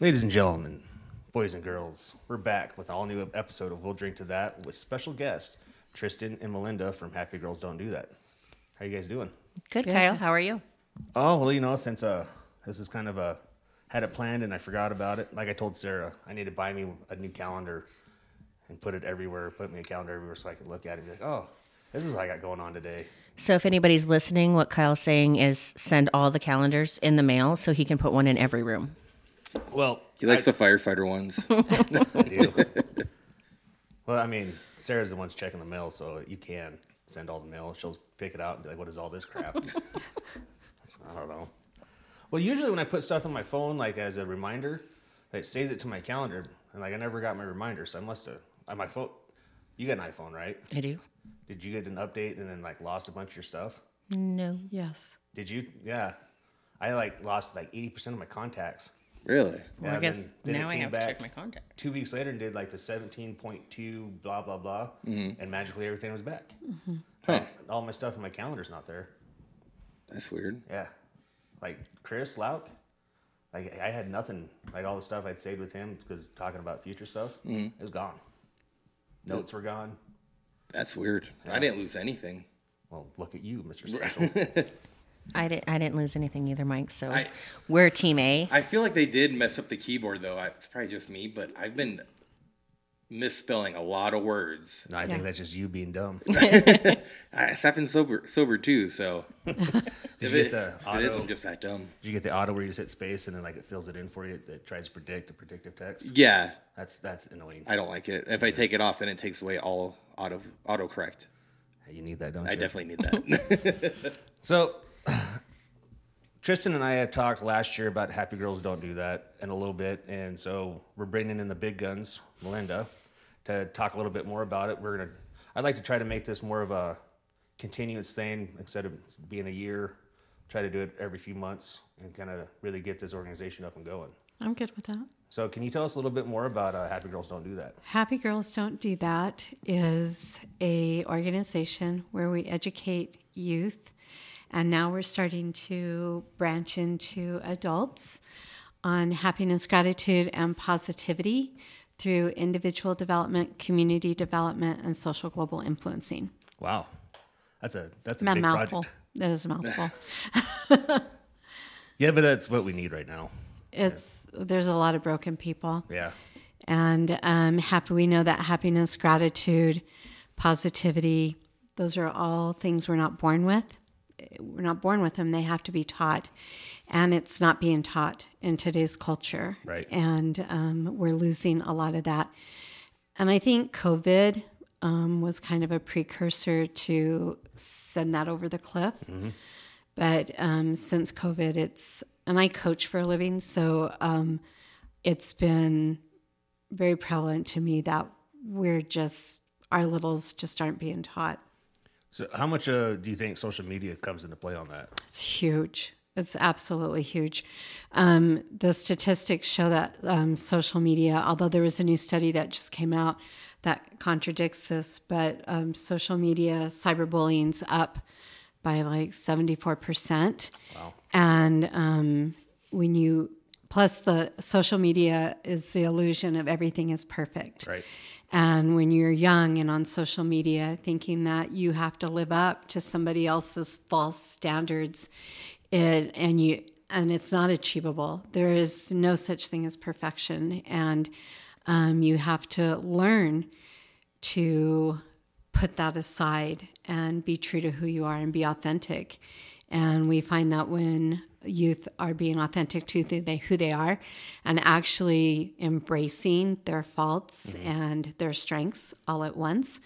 Ladies and gentlemen, boys and girls, we're back with an all new episode of We'll Drink to That with special guests Tristan and Malinda from Happy Girls Don't Do That. How are you guys doing? Good, Kyle. How are you? Oh well, you know, since uh, this is kind of a had it planned and I forgot about it. Like I told Sarah, I need to buy me a new calendar and put it everywhere. Put me a calendar everywhere so I can look at it and be like, oh, this is what I got going on today. So, if anybody's listening, what Kyle's saying is send all the calendars in the mail so he can put one in every room. Well, He likes the firefighter ones. I do. well, I mean, Sarah's the one's checking the mail, so you can send all the mail. She'll pick it out and be like, "What is all this crap?" I don't know. Well, usually when I put stuff on my phone, like as a reminder, it saves it to my calendar, and like I never got my reminder, so I must have on my phone. You got an iPhone, right? I do. Did you get an update and then like lost a bunch of your stuff? No. Yes. Did you? Yeah, I like lost like eighty percent of my contacts. Really? Well, Yeah, I guess then- then now I have back. to check my contact. two weeks later and did like the 17.2 blah blah blah mm-hmm. and magically everything was back mm-hmm. Huh. all my stuff in my calendar's not there That's weird. yeah like chris lauk like i had nothing like all the stuff i'd saved with him because talking about future stuff mm-hmm. it was gone notes were gone That's weird. I didn't lose anything. well look at you mr special I didn't. I didn't lose anything either, Mike. So I- we're Team A. I feel like they did mess up the keyboard though. I, it's probably just me, but I've been misspelling a lot of words. no i think that's just you being dumb I, it's happened sober, sober too. So did if you it, get the if it is, auto I'm just that dumb. did you get the auto where you just hit space and then like it fills it in for you it tries to predict the predictive text Yeah, that's that's annoying I don't like it. If I take it off, then it takes away all auto autocorrect. you need that don't you? I definitely need that. So, Tristan and I had talked last year about Happy Girls Don't Do That in a little bit, and so we're bringing in the big guns, Malinda, to talk a little bit more about it. We're gonna, I'd like to try to make this more of a continuous thing instead of being a year. Try to do it every few months and kind of really get this organization up and going. I'm good with that. So, can you tell us a little bit more about uh, Happy Girls Don't Do That? Happy Girls Don't Do That is a organization where we educate youth and now we're starting to branch into adults on happiness, gratitude and positivity through individual development, community development and social global influencing. Wow, that's a that's a A big mouthful. project. That is a mouthful. Yeah, but that's what we need right now. It's there's a lot of broken people. Yeah, and um, happy we know that happiness gratitude positivity those are all things we're not born with we're not born with them they have to be taught. And it's not being taught in today's culture. Right. and um, we're losing a lot of that. And i think covid um, was kind of a precursor to send that over the cliff. But um, since covid it's and i coach for a living so um, it's been very prevalent to me that we're just our littles just aren't being taught. So, how much uh, do you think social media comes into play on that? It's huge. It's absolutely huge. Um, the statistics show that um, social media, although there was a new study that just came out that contradicts this, but um, social media cyberbullying's up by like 74%. Wow. And um, when you, plus the social media is the illusion of everything is perfect. Right. And when you're young and on social media, thinking that you have to live up to somebody else's false standards, it, and you and it's not achievable. There is no such thing as perfection, and um, you have to learn to put that aside and be true to who you are and be authentic. And we find that when youth are being authentic to who they, who they are and actually embracing their faults and their strengths all at once,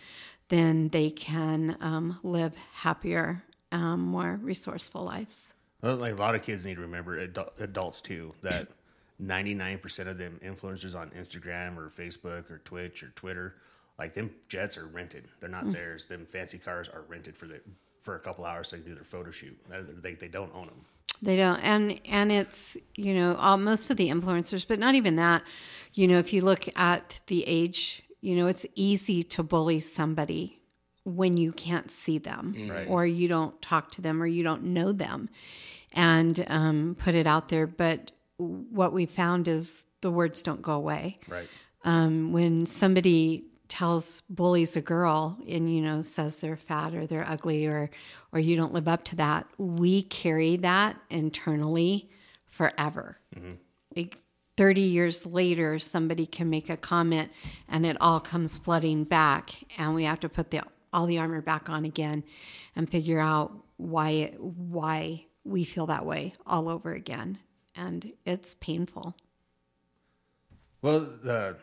then they can um, live happier, um, more resourceful lives. Well, like a lot of kids need to remember, adult, adults too, that 99% of them influencers on Instagram or Facebook or Twitch or Twitter, like them jets are rented. They're not theirs. Them fancy cars are rented for the for a couple hours so they can do their photo shoot. They, they don't own them. They don't, and and it's you know all, most of the influencers, but not even that. You know, if you look at the age, you know, it's easy to bully somebody when you can't see them, Right. or you don't talk to them, or you don't know them, and um, put it out there. But what we found is the words don't go away. Right. Um, when somebody tells bullies a girl and you know says they're fat or they're ugly or or you don't live up to that, we carry that internally forever. Mm-hmm. Like 30 years later, somebody can make a comment and it all comes flooding back, and we have to put the, all the armor back on again and figure out why, it, why we feel that way all over again. And it's painful. Well, the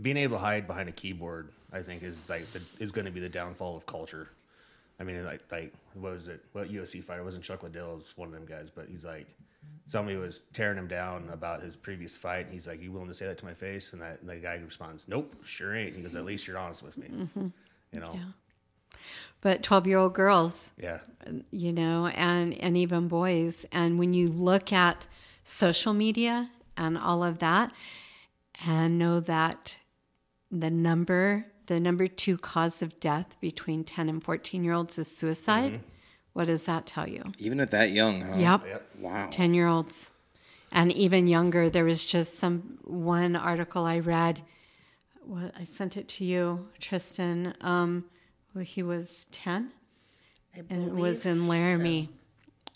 being able to hide behind a keyboard, I think, is like the, is going to be the downfall of culture. I mean, like, like what was it? What UFC fighter? Wasn't Chuck Liddell? Was one of them guys. But he's like, somebody was tearing him down about his previous fight. And he's like, "You willing to say that to my face?" And that and the guy responds, "Nope, sure ain't." He goes, "At least you're honest with me." Mm-hmm. You know? But 12 year old girls, Yeah. you know, and, and even boys. And when you look at social media and all of that, and know that the number, the number two cause of death between 10 and 14 year olds is suicide, what does that tell you? Even at that young, huh? Yep. Yep. Wow. 10 year olds and even younger. There was just some one article I read. Well, I sent it to you, Tristan. Um, well, he was 10 and it was in Laramie.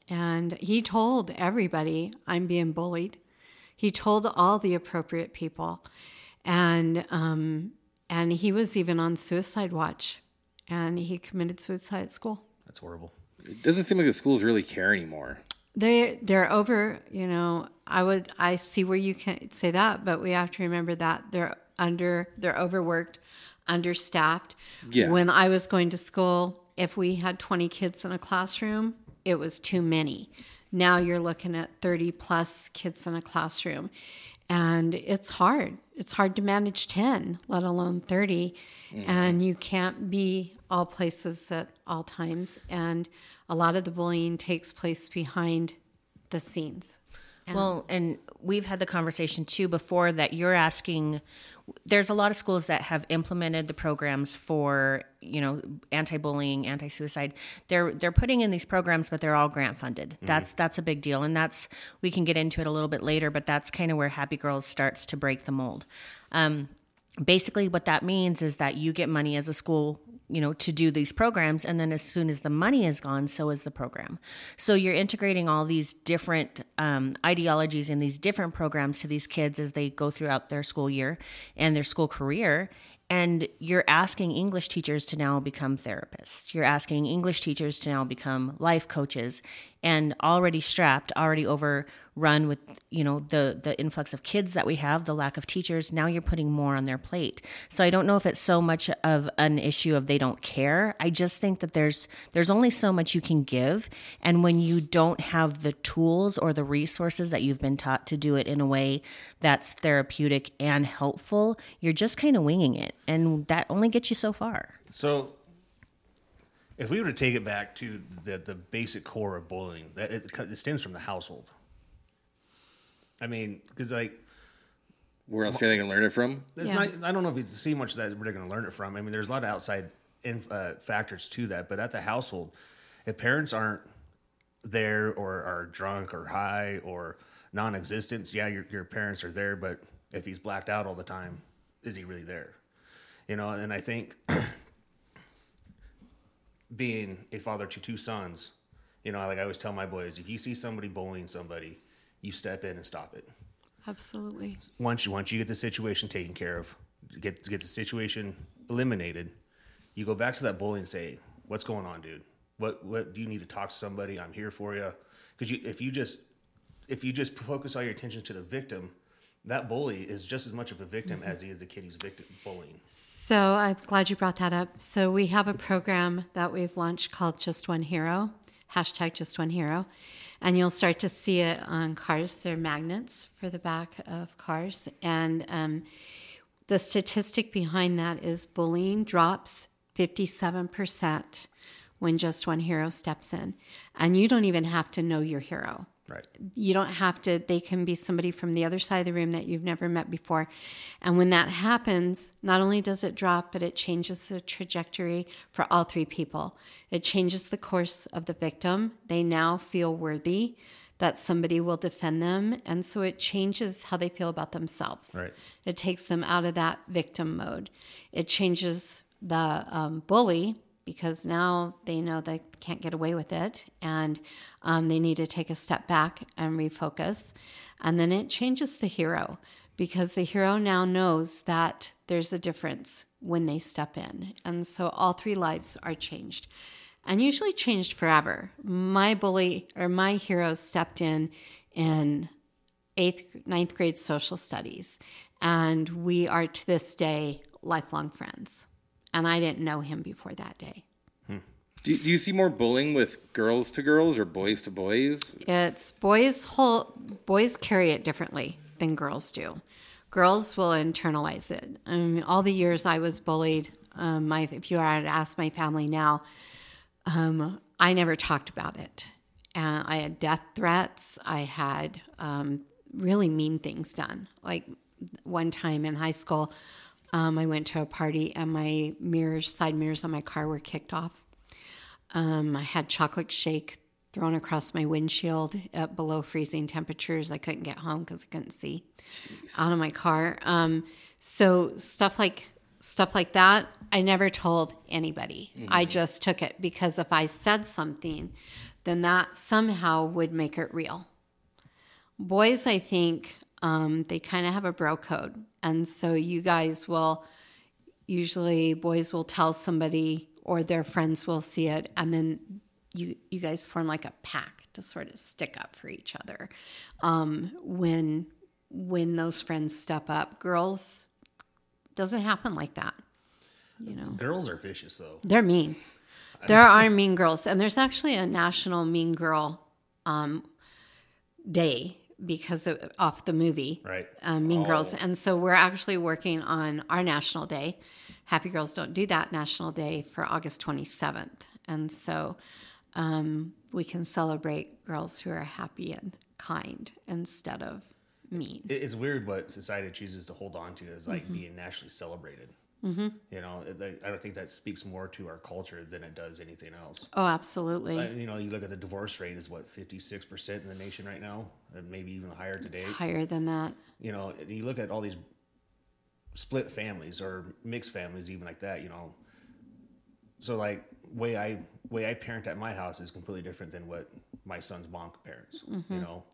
And he told everybody, I'm being bullied. He told all the appropriate people. And, um, and he was even on suicide watch. And he committed suicide at school. That's horrible. It doesn't seem like the schools really care anymore. They they're over. You know, I would I see where you can say that, but we have to remember that they're under they're overworked, understaffed. Yeah. When I was going to school, if we had twenty kids in a classroom, it was too many. Now you're looking at thirty plus kids in a classroom, and it's hard. It's hard to manage ten, let alone 30 mm-hmm. and you can't be all places at all times. And a lot of the bullying takes place behind the scenes. Well, and we've had the conversation too before that you're asking. There's a lot of schools that have implemented the programs for you know anti-bullying, anti-suicide. They're they're putting in these programs, but they're all grant funded. That's that's a big deal, and that's we can get into it a little bit later. But that's kind of where Happy Girls starts to break the mold. Um, basically what that means is that you get money as a school you know to do these programs and then as soon as the money is gone so is the program so you're integrating all these different um, ideologies and these different programs to these kids as they go throughout their school year and their school career and you're asking English teachers to now become therapists. You're asking English teachers to now become life coaches and already strapped, already overrun with, you know, the the influx of kids that we have, the lack of teachers, now you're putting more on their plate. So I don't know if it's so much of an issue of they don't care. I just think that there's there's only so much you can give and when you don't have the tools or the resources that you've been taught to do it in a way that's therapeutic and helpful, you're just kind of winging it and that only gets you so far. So, if we were to take it back to the the basic core of bullying, that it, it stems from the household. I mean, because like Where else are they going to learn it from? There's Yeah. not, I don't know if you see much that we're going to learn it from. I mean, there's a lot of outside in, uh, factors to that, but at the household, if parents aren't there or are drunk or high or non-existent, yeah, your your parents are there, but if he's blacked out all the time, is he really there? You know, and I think being a father to two sons, you know, like I always tell my boys, if you see somebody bullying somebody, you step in and stop it Absolutely. once you once you get the situation taken care of, get get the situation eliminated, you go back to that bully and say, "What's going on, dude? What what do you need to talk to somebody? I'm here for you." Because you, if you just if you just focus all your attention to the victim, that bully is just as much of a victim as he is the kid who's victim bullying. So I'm glad you brought that up. So we have a program that we've launched called Just One Hero, hashtag Just One Hero. And you'll start to see it on cars. They're magnets for the back of cars. And um, the statistic behind that is bullying drops 57% when Just One Hero steps in. And you don't even have to know your hero Right. you don't have to they can be somebody from the other side of the room that you've never met before and when that happens not only does it drop but it changes the trajectory for all three people it changes the course of the victim they now feel worthy that somebody will defend them. And so it changes how they feel about themselves. Right. It takes them out of that victim mode. It changes the um, bully because now they know they can't get away with it and um, they need to take a step back and refocus. And then it changes the hero because the hero now knows that there's a difference when they step in. And so all three lives are changed and usually changed forever. My bully or my hero stepped in in eighth, ninth grade social studies, and we are to this day lifelong friends. And I didn't know him before that day. Do, do you see more bullying with girls to girls or boys to boys? It's boys whole boys carry it differently than girls do. Girls will internalize it. I mean, all the years I was bullied, um, my if you were to ask my family now, um, I never talked about it. And I had death threats. I had um, really mean things done. Like one time in high school, um, I went to a party and my mirrors, side mirrors on my car were kicked off. Um, I had chocolate shake thrown across my windshield at below freezing temperatures. I couldn't get home because I couldn't see out of my car. Um, so stuff like stuff like that, I never told anybody. I just took it because if I said something, then that somehow would make it real. Boys, I think um, they kind of have a bro code, and so you guys will usually boys will tell somebody or their friends will see it and then you you guys form like a pack to sort of stick up for each other. Um, when when those friends step up girls doesn't happen like that you know? Girls are vicious though. they're mean. There are mean girls and there's actually a national mean girl um, day because of off the movie Right. um, Mean Girls. And so we're actually working on our National Day. Happy Girls Don't Do That National Day for August 27th. And so um, we can celebrate girls who are happy and kind instead of mean. It's weird what society chooses to hold on to as like being nationally celebrated. Mm-hmm. You know, it- I don't think that speaks more to our culture than it does anything else. Oh, absolutely. Uh, you know, you look at the divorce rate is what fifty six percent in the nation right now, and maybe even higher today. it's higher than that. you know, you look at all these split families or mixed families, even like that, you know. So like way I way I parent at my house is completely different than what my son's mom parents, you know.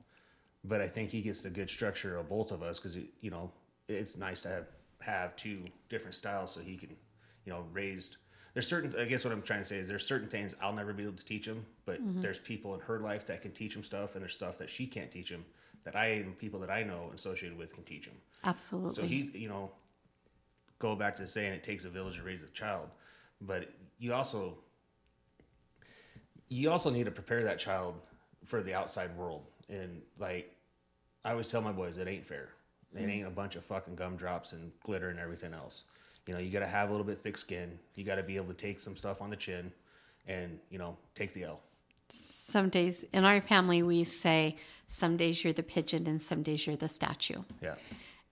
But I think he gets the good structure of both of us because you know it's nice to have have two different styles so he can you know raised. There's certain I guess what I'm trying to say is there's certain things I'll never be able to teach him, but mm-hmm. there's people in her life that can teach him stuff, and there's stuff that she can't teach him that I and people that I know associated with can teach him. Absolutely. So he's, you know, go back to saying it takes a village to raise a child, but you also, you also need to prepare that child for the outside world. And like, I always tell my boys, it ain't fair. It ain't a bunch of fucking gumdrops and glitter and everything else. You know, you got to have a little bit thick skin. You got to be able to take some stuff on the chin, and you know, take the L. some days in our family, we say, some days you're the pigeon and some days you're the statue. Yeah.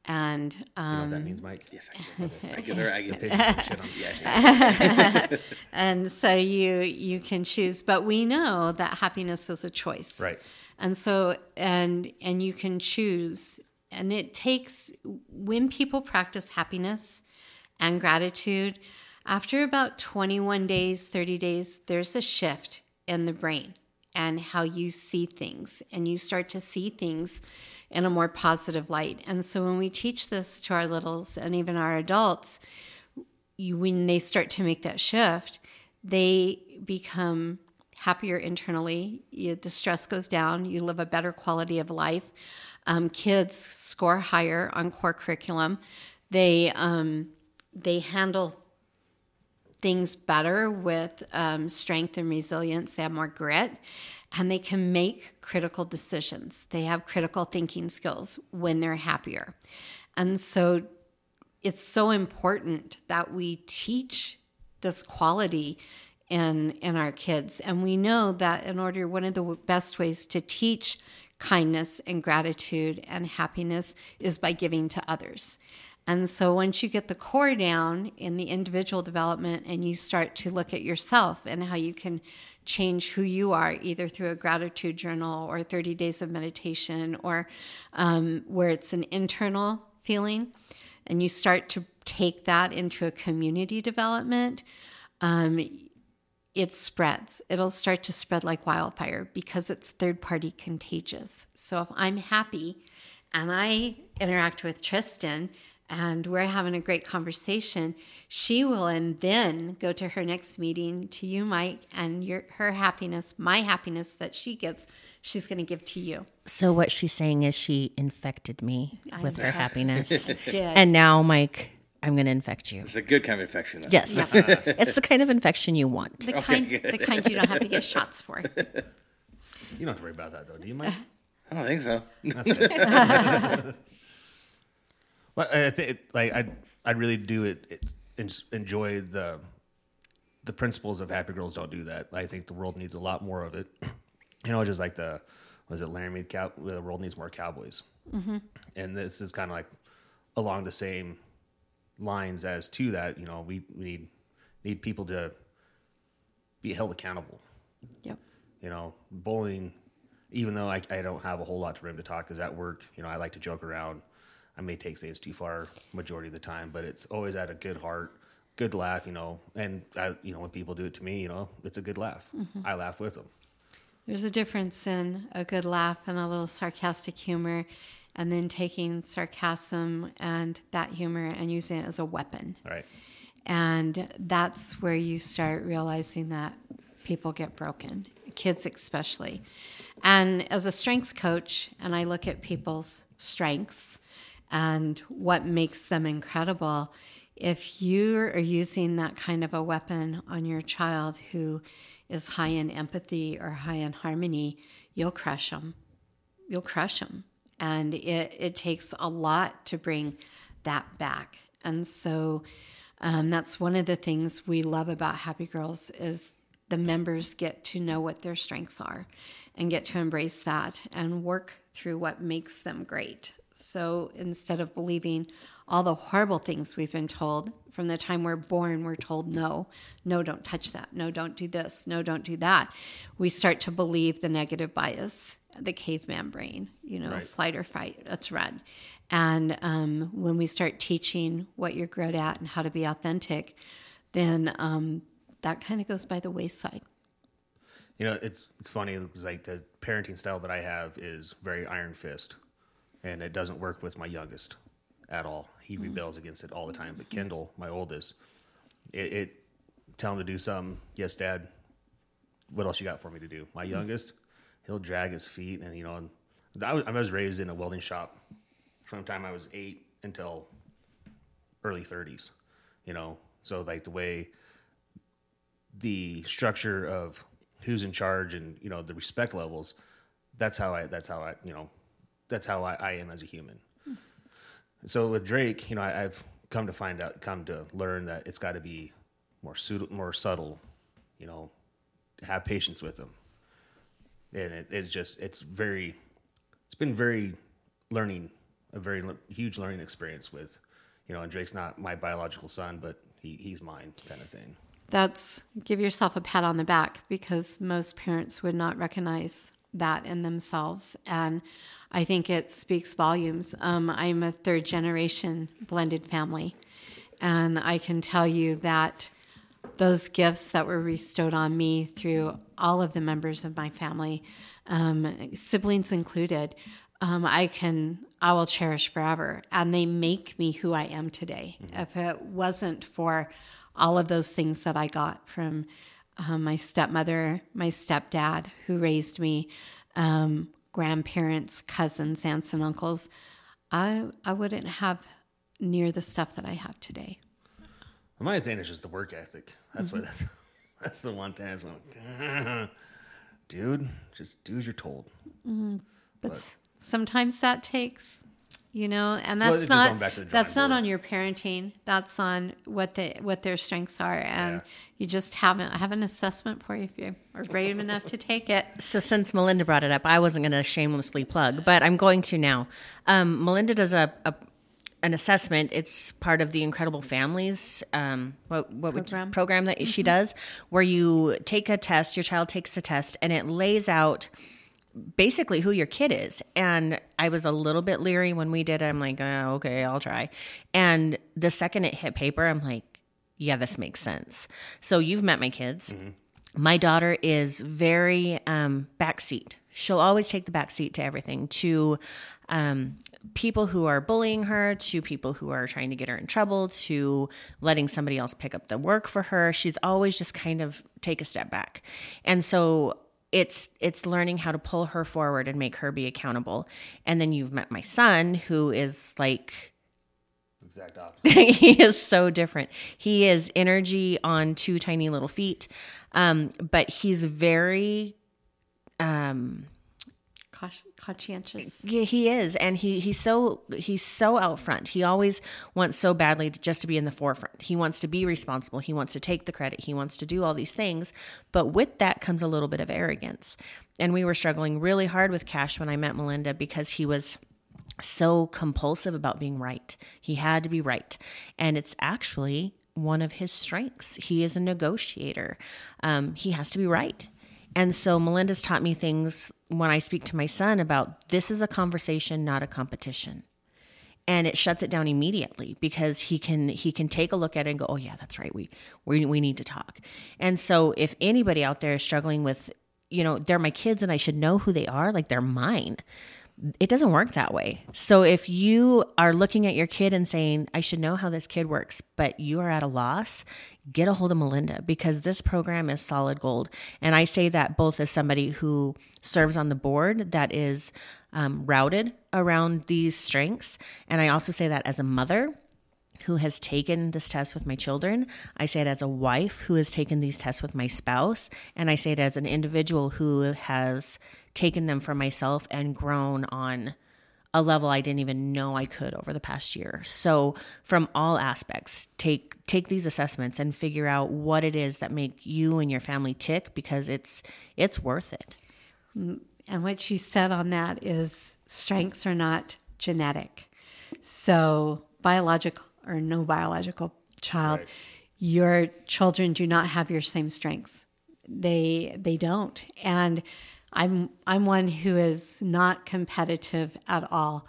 And You know um, what that means, Mike? Yes, I get it. I get it. I get it. Pigeons and shit on statue. and so you you can choose but we know that happiness is a choice Right. and so and and you can choose and it takes when people practice happiness and gratitude after about 21 days 30 days there's a shift in the brain and how you see things and you start to see things in a more positive light and so when we teach this to our littles and even our adults you, when they start to make that shift, they become happier internally. You, the stress goes down. You live a better quality of life. Um, kids score higher on core curriculum. They um, they handle things better with um, strength and resilience. They have more grit, and they can make critical decisions. They have critical thinking skills when they're happier, and so it's so important that we teach this quality in in our kids and we know that in order one of the best ways to teach kindness and gratitude and happiness is by giving to others. And so once you get the core down in the individual development and you start to look at yourself and how you can change who you are, either through a gratitude journal or 30 days of meditation, or um, where it's an internal feeling, and you start to take that into a community development, um, it spreads. It'll start to spread like wildfire because it's third party contagious. So if I'm happy and I interact with Tristan and we're having a great conversation, she will and then go to her next meeting to you, Mike, and your her happiness, my happiness that she gets, she's going to give to you. So what she's saying is she infected me with her happiness. Did. and now, Mike, I'm going to infect you. It's a good kind of infection. Though. Yes. it's the kind of infection you want. the kind the kind you don't have to get shots for. You don't have to worry about that though, do you, Mike? I don't think so. That's good. well, I think it, like I I really do it, it en- enjoy the the principles of Happy Girls Don't Do That. I think the world needs a lot more of it. You know, just like the was it Laramie cow? The world needs more cowboys, mm-hmm. and this is kind of like along the same lines as to that. You know, we, we need need people to be held accountable Yep. you know, bowling, even though I, I don't have a whole lot to room to talk, because at work, you know, I like to joke around. I may take things too far majority of the time, but it's always at a good heart, good laugh, you know. And I, you know, when people do it to me, you know, it's a good laugh. Mm-hmm. I laugh with them. There's a difference in a good laugh and a little sarcastic humor, and then taking sarcasm and that humor and using it as a weapon. Right. And that's where you start realizing that people get broken, kids especially. And as a strengths coach, and I look at people's strengths and what makes them incredible, if you are using that kind of a weapon on your child who is high in empathy or high in harmony, you'll crush them. You'll crush them. And it, it takes a lot to bring that back. And so um, that's one of the things we love about Happy Girls is the members get to know what their strengths are and get to embrace that and work through what makes them great. So instead of believing all the horrible things we've been told from the time we're born, we're told no, no, don't touch that, no, don't do this, no, don't do that. We start to believe the negative bias, the caveman brain, you know, Right. flight or fight, let's run. And um, when we start teaching what you're good at and how to be authentic, then um, that kind of goes by the wayside. You know, it's it's funny because like the parenting style that I have is very iron fist, and it doesn't work with my youngest at all. He rebels against it all the time. But Kendall, my oldest, it, it tell him to do something. Yes, Dad. What else you got for me to do? My youngest, he'll drag his feet, and you know, I was, raised in a welding shop from the time I was eight until early thirties. You know, so like the way the structure of who's in charge and you know the respect levels that's how i that's how i you know that's how i, I am as a human. Hmm. So with drake you know I, i've come to find out come to learn that it's got to be more suit, more subtle you know have patience with him and it, it's just it's very it's been very learning a very le- huge learning experience with you know and drake's not my biological son but he, he's mine kind of thing That's give yourself a pat on the back because most parents would not recognize that in themselves. And I think it speaks volumes. Um, I'm a third generation blended family. And I can tell you that those gifts that were bestowed on me through all of the members of my family, um, siblings included, um, I can I will cherish forever, and they make me who I am today. If it wasn't for all of those things that I got from um, my stepmother, my stepdad, who raised me, um, grandparents, cousins, aunts, and uncles, I I wouldn't have near the stuff that I have today. My advantage is the work ethic. That's what that's, that's the one thing I just went, dude, just do as you're told. but s- sometimes that takes you know and that's it's just going not back to the that's drawing not on your parenting that's on what the what their strengths are and Yeah. you just haven't I have an assessment for you if you are brave enough to take it So since Malinda brought it up, I wasn't going to shamelessly plug, but I'm going to now. Um, Malinda does a, a an assessment. It's part of the Incredible Families um, what what Program. Would, program that she does, where you take a test. Your child takes a test, and it lays out basically who your kid is. And I was a little bit leery when we did it. I'm like, oh, okay, I'll try. And the second it hit paper, I'm like, yeah, this makes sense. So you've met my kids. My daughter is very um, backseat. She'll always take the backseat to everything. To um, people who are bullying her, to people who are trying to get her in trouble, to letting somebody else pick up the work for her. She's always just kind of take a step back. And so it's it's learning how to pull her forward and make her be accountable. And then you've met my son who is like Exact opposite. he is so different. He is energy on two tiny little feet. Um, but he's very Con- conscientious. Yeah, he is, and he he's so he's so out front. He always wants so badly to, just to be in the forefront. He wants to be responsible. He wants to take the credit. He wants to do all these things, but with that comes a little bit of arrogance. And we were struggling really hard with Cash when I met Malinda because he was so compulsive about being right. He had to be right, and it's actually one of his strengths. He is a negotiator. Um, he has to be right. And so Malinda's taught me things when I speak to my son about this is a conversation, not a competition. And it shuts it down immediately because he can he can take a look at it and go, oh yeah, that's right. We we we need to talk. And so if anybody out there is struggling with, you know, they're my kids and I should know who they are, like they're mine. It doesn't work that way. So if you are looking at your kid and saying, I should know how this kid works, but you are at a loss, get a hold of Malinda because this program is solid gold. And I say that both as somebody who serves on the board that is um, routed around these strengths. And I also say that as a mother who has taken this test with my children. I say it as a wife who has taken these tests with my spouse. And I say it as an individual who has taken them for myself and grown on a level I didn't even know I could over the past year. So from all aspects, take take these assessments and figure out what it is that make you and your family tick because it's it's worth it. And what you said on that is strengths are not genetic. So, biological or no biological child, Right. your children do not have your same strengths. They they don't. And I'm I'm one who is not competitive at all.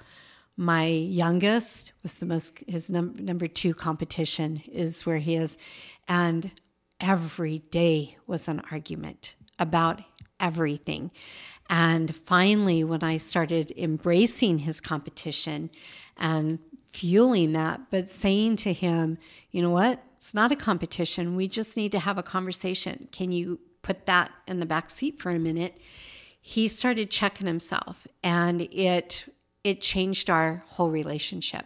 My youngest was the most his num- number 2 competition is where he is and every day was an argument about everything. And finally, when I started embracing his competition and fueling that, but saying to him, you know what? It's not a competition. We just need to have a conversation. Can you put that in the back seat for a minute? He started checking himself and it it changed our whole relationship.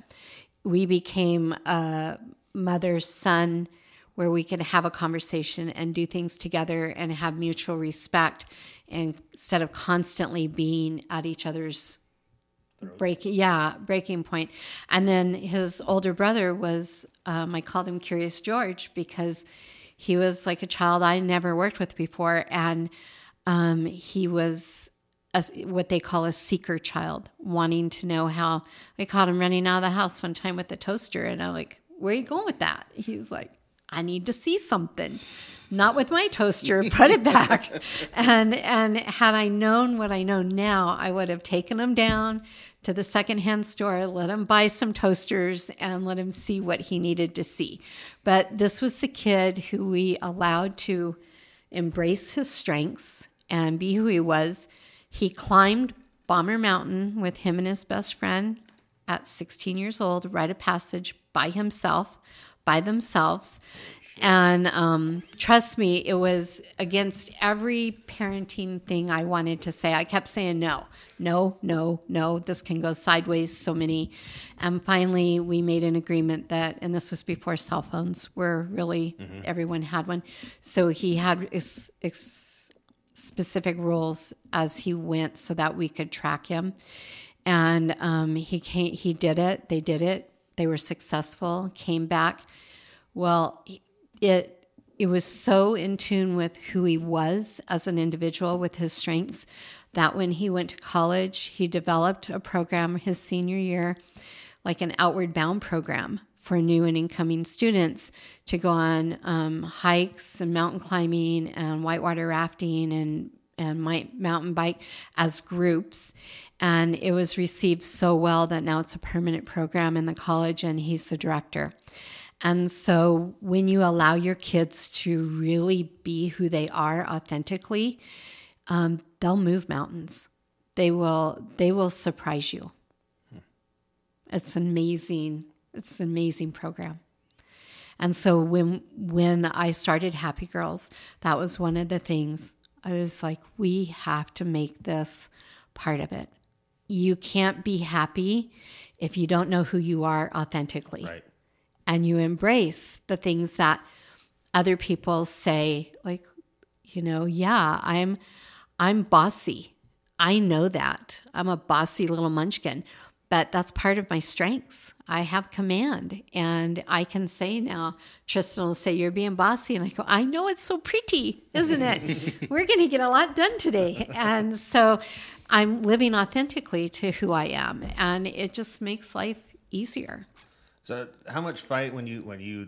We became a mother son where we could have a conversation and do things together and have mutual respect instead of constantly being at each other's break yeah breaking point. and then his older brother was um, i called him curious george because he was like a child i never worked with before and um, he was a, what they call a seeker child wanting to know how i caught him running out of the house one time with a toaster and i'm like where are you going with that? He's like i need to see something. Not with my toaster put it back. And and had i known what i know now i would have taken him down to the secondhand store let him buy some toasters and let him see what he needed to see. But this was the kid who we allowed to embrace his strengths and be who he was he climbed bomber mountain with him and his best friend at 16 years old rite of passage by himself by themselves and um, trust me, it was against every parenting thing I wanted to say. I kept saying no, no, no, no. This can go sideways. So many. And finally, we made an agreement that, and this was before cell phones were really everyone had one. So he had ex, ex, specific rules as he went so that we could track him. And um, he came, he did it. They did it. They were successful. Came back. Well, it it was so in tune with who he was as an individual with his strengths that when he went to college, he developed a program his senior year like an outward bound program for new and incoming students to go on um, hikes and mountain climbing and whitewater rafting and and my mountain bike as groups. And it was received so well that now it's a permanent program in the college and he's the director. And so when you allow your kids to really be who they are authentically um, they'll move mountains. They will they will surprise you. It's amazing it's an amazing program. And so when when i started happy girls that was one of the things i was like we have to make this part of it. You can't be happy if you don't know who you are authentically. Right. and you embrace the things that other people say like you know yeah i'm i'm bossy. I know that. I'm a bossy little munchkin but that's part of my strengths. I have command and i can say now tristan will say you're being bossy and i go i know it's so pretty isn't it? We're going to get a lot done today. And so i'm living authentically to who i am and it just makes life easier. So, how much fight when you when you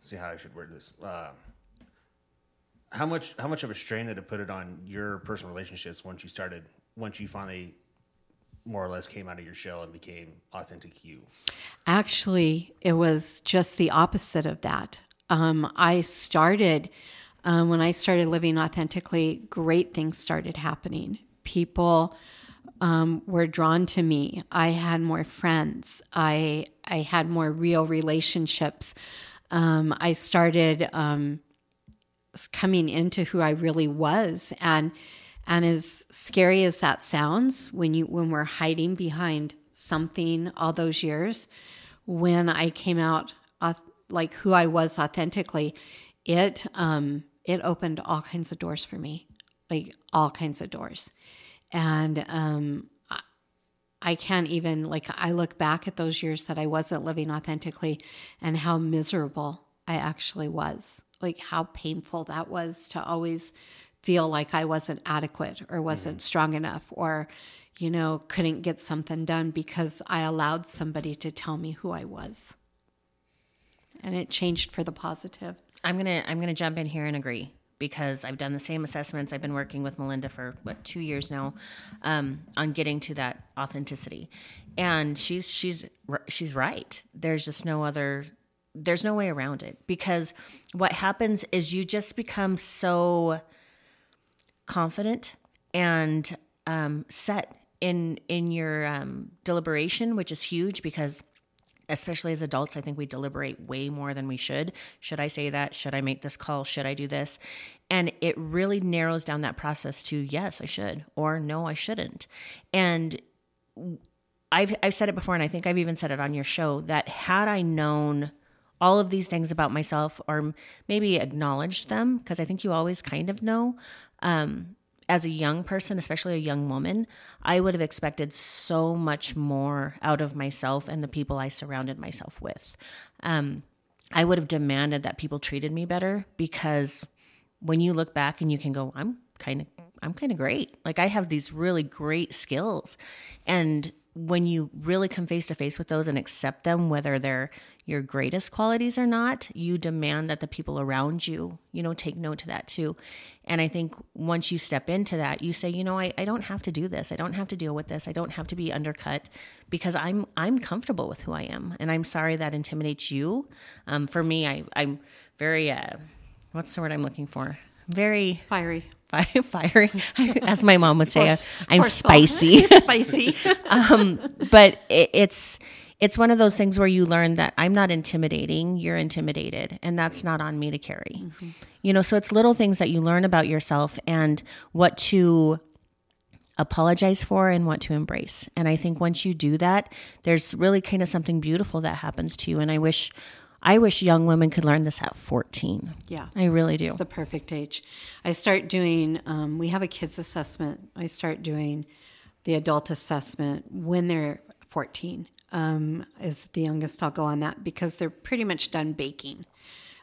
see how I should word this? Uh, how much how much of a strain did it put it on your personal relationships once you started once you finally more or less came out of your shell and became authentic you? Actually, it was just the opposite of that. Um, I started, um, when I started living authentically, great things started happening. People um, were drawn to me. I had more friends. I, I had more real relationships. Um, I started um, coming into who I really was. And, and as scary as that sounds, when you when we're hiding behind something all those years, when I came out uh, like who I was authentically, it um, it opened all kinds of doors for me, like all kinds of doors, and um, I- I can't even like I look back at those years that I wasn't living authentically, and how miserable I actually was, like how painful that was to always feel like I wasn't adequate or wasn't strong enough or you know couldn't get something done because I allowed somebody to tell me who I was. And it changed for the positive. I'm gonna I'm gonna jump in here and agree because I've done the same assessments. I've been working with Malinda for what two years now um, on getting to that authenticity, and she's she's she's right. There's just no other. There's no way around it because what happens is you just become so confident and um, set in in your um, deliberation, which is huge because especially as adults, I think we deliberate way more than we should. Should I say that? Should I make this call? Should I do this? And it really narrows down that process to yes, I should, or no, I shouldn't. And I've I've said it before, and I think I've even said it on your show that had I known all of these things about myself, or maybe acknowledged them, because I think you always kind of know. Um, as a young person, especially a young woman, I would have expected so much more out of myself and the people I surrounded myself with. Um, I would have demanded that people treated me better because when you look back and you can go, I'm kind of, I'm kind of great. Like I have these really great skills, and when you really come face to face with those and accept them, whether they're your greatest qualities or not, you demand that the people around you, you know, take note to that too. And I think once you step into that, you say, you know, I, I don't have to do this. I don't have to deal with this. I don't have to be undercut because I'm I'm comfortable with who I am. And I'm sorry that intimidates you. Um, for me, I, I'm very uh, what's the word I'm looking for? Very Fiery. fiery, as my mom would say. uh, I'm spicy. Spicy. but it, it's it's one of those things where you learn that I'm not intimidating, you're intimidated, and that's not on me to carry. You know, so it's little things that you learn about yourself and what to apologize for and what to embrace. And I think once you do that, there's really kind of something beautiful that happens to you. And I wish I wish young women could learn this at 14. Yeah. I really do. It's the perfect age. I start doing, um, we have a kids assessment. I start doing the adult assessment when they're 14, um, is the youngest I'll go on that because they're pretty much done baking.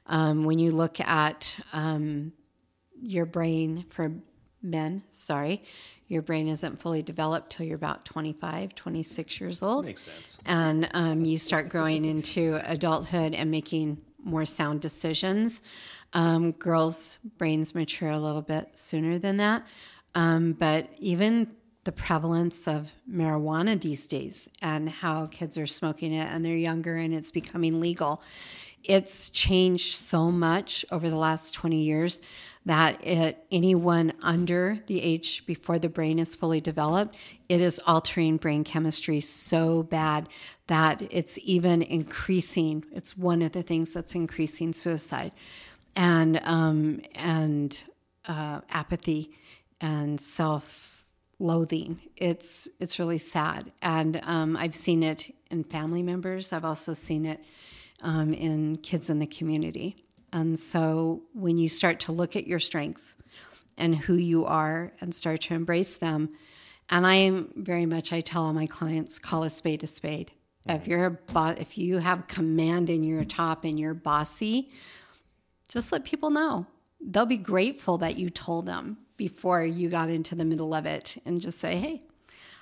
Um, when you look at um, your brain for men, sorry, Your brain isn't fully developed till you're about 25, 26 years old. Makes sense. And um, you start growing into adulthood and making more sound decisions. Um, girls' brains mature a little bit sooner than that. Um, but even the prevalence of marijuana these days and how kids are smoking it and they're younger and it's becoming legal. It's changed so much over the last 20 years that it, anyone under the age before the brain is fully developed, it is altering brain chemistry so bad that it's even increasing. It's one of the things that's increasing suicide and um, and uh, apathy and self loathing. It's it's really sad, and um, I've seen it in family members. I've also seen it um, in kids in the community. And so when you start to look at your strengths and who you are and start to embrace them, and I am very much I tell all my clients call a spade a spade. If you're a bo- if you have command in your top and you're bossy, just let people know. They'll be grateful that you told them before you got into the middle of it and just say, hey,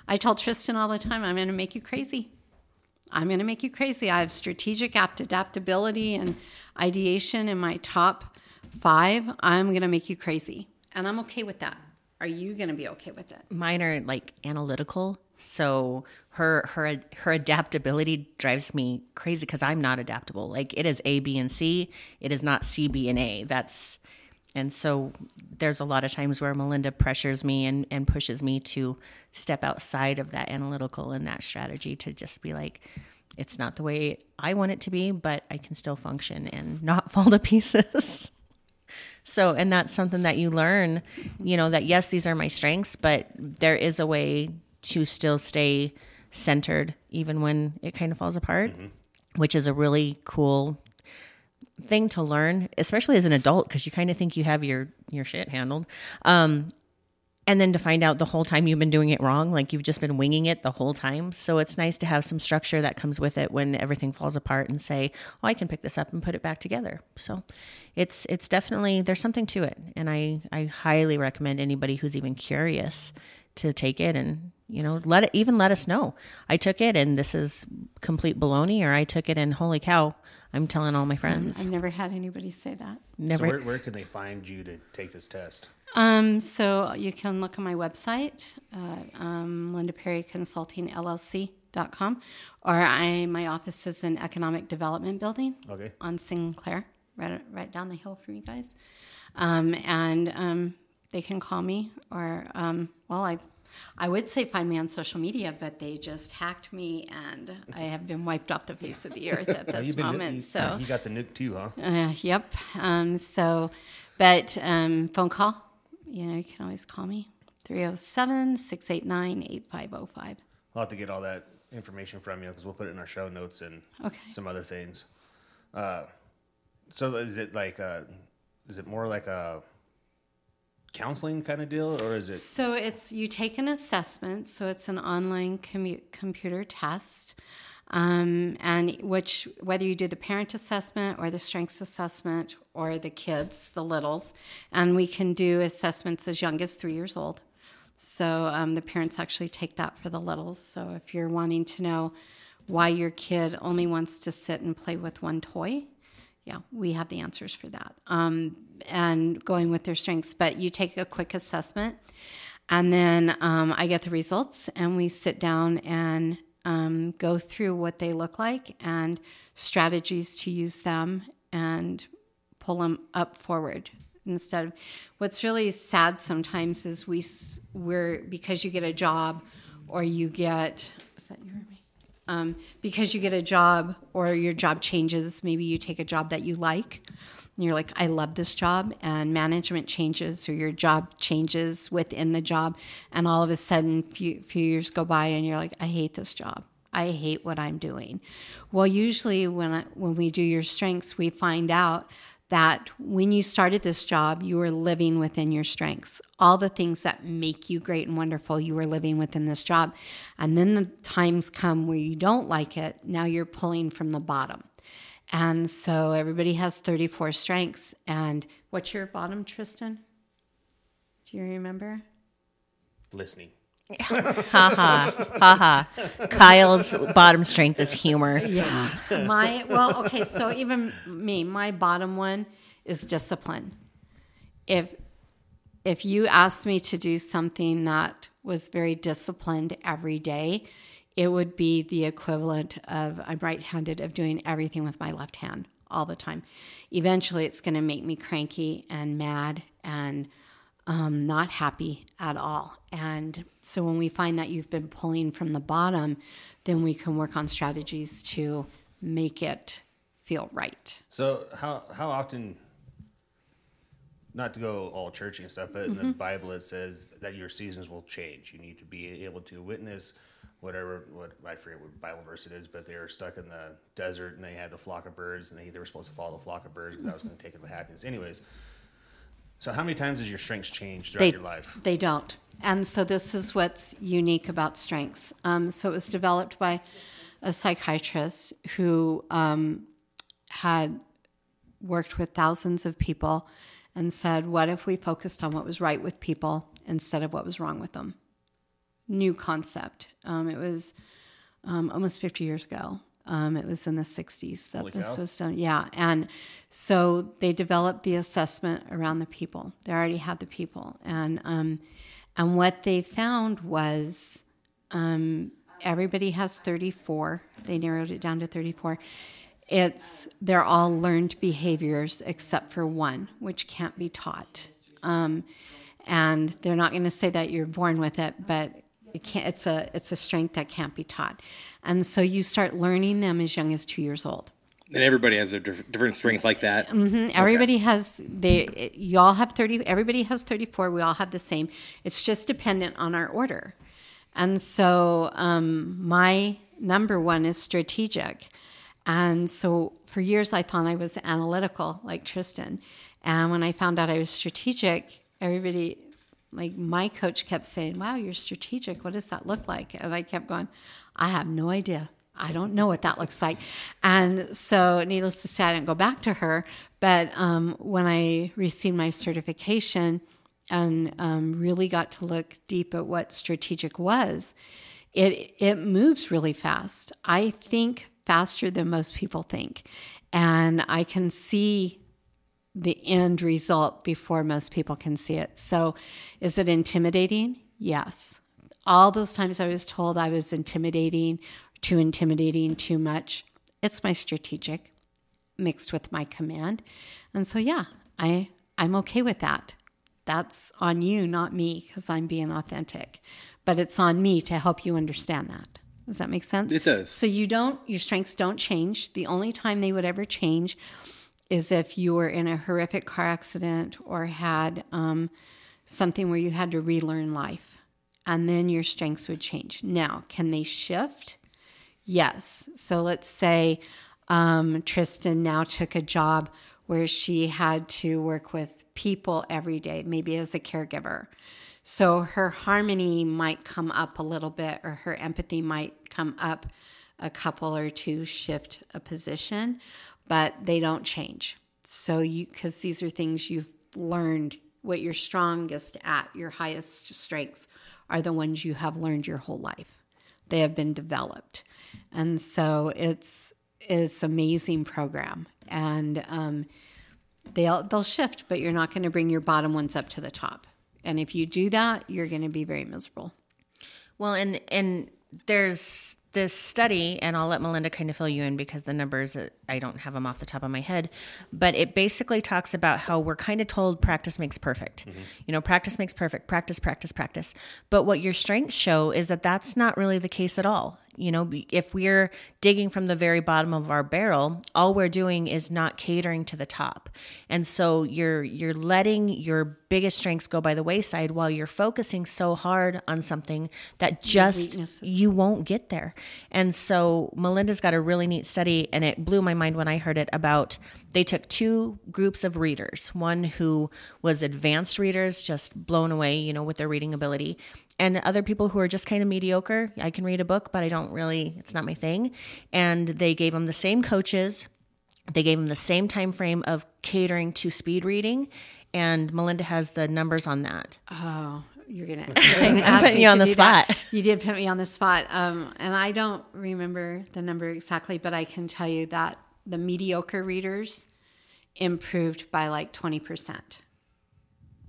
I tell Tristan all the time, I'm going to make you crazy. I'm going to make you crazy. I have strategic apt adaptability and ideation in my top five. I'm going to make you crazy. And I'm okay with that. Are you going to be okay with it? Mine are like analytical. So her her her adaptability drives me crazy because I'm not adaptable. Like it is A, B, and C. It is not C, B, and A. That's and so there's a lot of times where Malinda pressures me and, and pushes me to step outside of that analytical and that strategy to just be like, it's not the way I want it to be, but I can still function and not fall to pieces. so, and that's something that you learn, you know, that yes, these are my strengths, but there is a way to still stay centered even when it kind of falls apart, mm-hmm. which is a really cool thing to learn, especially as an adult, because you kind of think you have your your shit handled. Um, and then to find out the whole time you've been doing it wrong, like you've just been winging it the whole time. So it's nice to have some structure that comes with it when everything falls apart and say, "Oh, I can pick this up and put it back together." So it's it's definitely there's something to it, and I I highly recommend anybody who's even curious to take it and you know let it even let us know. I took it and this is complete baloney or i took it and holy cow i'm telling all my friends. I've never had anybody say that. Never. So where, where can they find you to take this test? Um, so you can look on my website uh, um, linda perry consulting llc.com or I, my office is in economic development building okay. on sinclair right, right down the hill from you guys. Um, and um, they can call me or um, well i I would say find me on social media, but they just hacked me, and I have been wiped off the face of the earth at this moment. you, so you got the nuke too, huh? Uh, yep. Um, so, but um, phone call, you know, you can always call me 307 689 8505. I'll have to get all that information from you because we'll put it in our show notes and okay. some other things. Uh, so is it like a, is it more like a counseling kind of deal, or is it? So it's you take an assessment. So it's an online computer test, um, and which whether you do the parent assessment or the strengths assessment or the kids, the littles, and we can do assessments as young as three years old. So um, the parents actually take that for the littles. So if you're wanting to know why your kid only wants to sit and play with one toy, yeah, we have the answers for that. Um, and going with their strengths. But you take a quick assessment, and then um, I get the results, and we sit down and um, go through what they look like and strategies to use them and pull them up forward instead of what's really sad sometimes is we we're because you get a job or you get is that you or me um, because you get a job or your job changes maybe you take a job that you like and you're like, I love this job, and management changes or your job changes within the job, and all of a sudden, few few years go by, and you're like, I hate this job. I hate what I'm doing. Well, usually when I, when we do your strengths, we find out that when you started this job, you were living within your strengths. All the things that make you great and wonderful, you were living within this job. And then the times come where you don't like it, now you're pulling from the bottom. And so everybody has 34 strengths. And what's your bottom, Tristan? Do you remember? listening. Ha ha ha ha. Kyle's bottom strength is humor. Yeah. My well, okay, so even me, my bottom one is discipline. If if you asked me to do something that was very disciplined every day, it would be the equivalent of I'm right-handed of doing everything with my left hand all the time. Eventually it's going to make me cranky and mad and um, not happy at all. And so when we find that you've been pulling from the bottom, then we can work on strategies to make it feel right. So how how often? Not to go all churchy and stuff, but in Mm-hmm. the Bible it says that your seasons will change. You need to be able to witness whatever what I forget what Bible verse it is, but they were stuck in the desert and they had the flock of birds and they, they were supposed to follow the flock of birds because that was going to take them to happiness. Anyways, so how many times has your strengths changed throughout They, your life? they don't. And so this is what's unique about strengths. Um, so it was developed by a psychiatrist who um, had worked with thousands of people and said, what if we focused on what was right with people instead of what was wrong with them? New concept. Um, it was um, almost 50 years ago. Um, it was in the 60s that Holy this cow. was done. Yeah. And so they developed the assessment around the people. They already had the people. And, um, and what they found was um, everybody has 34. They narrowed it down to 34. It's they're all learned behaviors except for one, which can't be taught. Um, and they're not going to say that you're born with it, but it can't, it's a it's a strength that can't be taught. And so you start learning them as young as two years old. And everybody has a diff- different strength like that. Everybody has they you all have 30 everybody has 34 we all have the same it's just dependent on our order and so um, my number one is strategic and so for years i thought i was analytical like tristan and when i found out i was strategic everybody like my coach kept saying wow you're strategic what does that look like and i kept going i have no idea I don't know what that looks like. And so, needless to say, I didn't go back to her. But um, when I received my certification and um, really got to look deep at what strategic was, it, it moves really fast. I think faster than most people think. And I can see the end result before most people can see it. So, is it intimidating? Yes. All those times I was told I was intimidating, too intimidating, too much. It's my strategic mixed with my command. And so yeah, I I'm okay with that. That's on you, not me, because I'm being authentic. But it's on me to help you understand that. Does that make sense? It does. So you don't your strengths don't change. The only time they would ever change is if you were in a horrific car accident or had um, something where you had to relearn life, and then your strengths would change. Now, can they shift? Yes. So let's say um, Tristan now took a job where she had to work with people every day, maybe as a caregiver. So her harmony might come up a little bit, or her empathy might come up a couple or two shift a position, but they don't change. So you, because these are things you've learned, what you're strongest at, your highest strengths are the ones you have learned your whole life. They have been developed, and so it's it's amazing program, and um, they'll they'll shift, but you're not going to bring your bottom ones up to the top. And if you do that, you're going to be very miserable. Well, and and there's this study, and I'll let Malinda kind of fill you in because the numbers I don't have them off the top of my head, but it basically talks about how we're kind of told practice makes perfect. Mm-hmm. You know, practice makes perfect. Practice, practice, practice. But what your strengths show is that that's not really the case at all. You know, if we're digging from the very bottom of our barrel, all we're doing is not catering to the top. And so you're you're letting your biggest strengths go by the wayside while you're focusing so hard on something that just you won't get there. And so Malinda's got a really neat study, and it blew my mind when I heard it about they took two groups of readers, one who was advanced readers, just blown away, you know, with their reading ability, and other people who are just kind of mediocre. I can read a book, but I don't really, it's not my thing. And they gave them the same coaches. They gave them the same time frame of catering to speed reading, and Malinda has the numbers on that. Oh, you're gonna. I'm putting you on the spot. You did put me on the spot, um, and I don't remember the number exactly, but I can tell you that the mediocre readers improved by like twenty percent.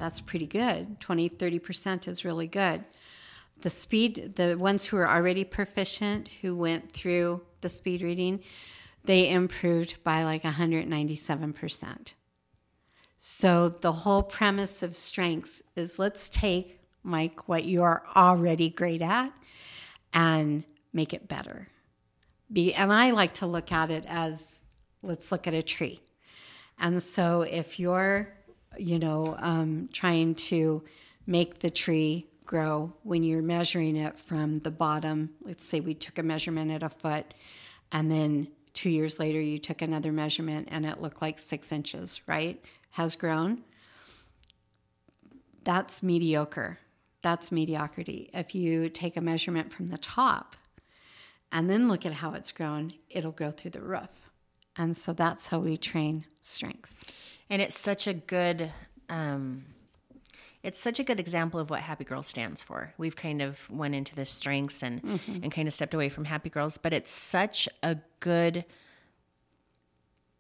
That's pretty good. 20, 30 percent is really good. The speed, the ones who are already proficient, who went through the speed reading, they improved by like 197 percent. So the whole premise of strengths is let's take Mike what you are already great at and make it better. Be and I like to look at it as let's look at a tree. And so if you're, you know, um, trying to make the tree grow when you're measuring it from the bottom, let's say we took a measurement at a foot and then two years later you took another measurement and it looked like six inches, right? has grown, that's mediocre. That's mediocrity. If you take a measurement from the top and then look at how it's grown, it'll go through the roof. And so that's how we train strengths. And it's such a good um, it's such a good example of what Happy Girls stands for. We've kind of went into the strengths and mm-hmm. and kind of stepped away from Happy Girls, but it's such a good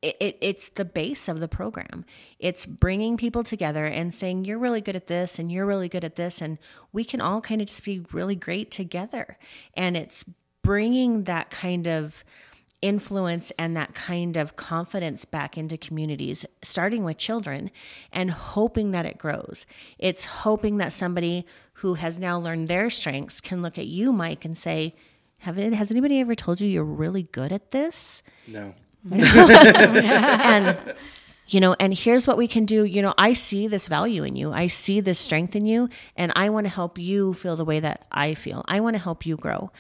it, it, it's the base of the program. It's bringing people together and saying, you're really good at this and you're really good at this. And we can all kind of just be really great together. And it's bringing that kind of influence and that kind of confidence back into communities, starting with children and hoping that it grows. It's hoping that somebody who has now learned their strengths can look at you, Mike, and say, have it, has anybody ever told you you're really good at this? No. and you know and here's what we can do. You know i see this value in you. I see this strength in you and i want to help you feel the way that i feel. I want to help you grow.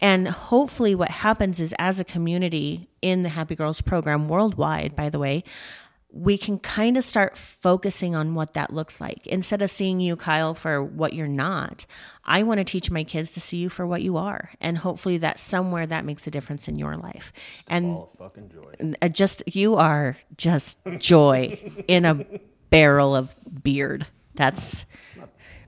And hopefully what happens is as a community in the happy girls program worldwide by the way we can kind of start focusing on what that looks like. Instead of seeing you, Kyle, for what you're not, I want to teach my kids to see you for what you are. And hopefully that somewhere that makes a difference in your life. Just and fucking joy. Uh, just, you are just joy in a barrel of beard. That's,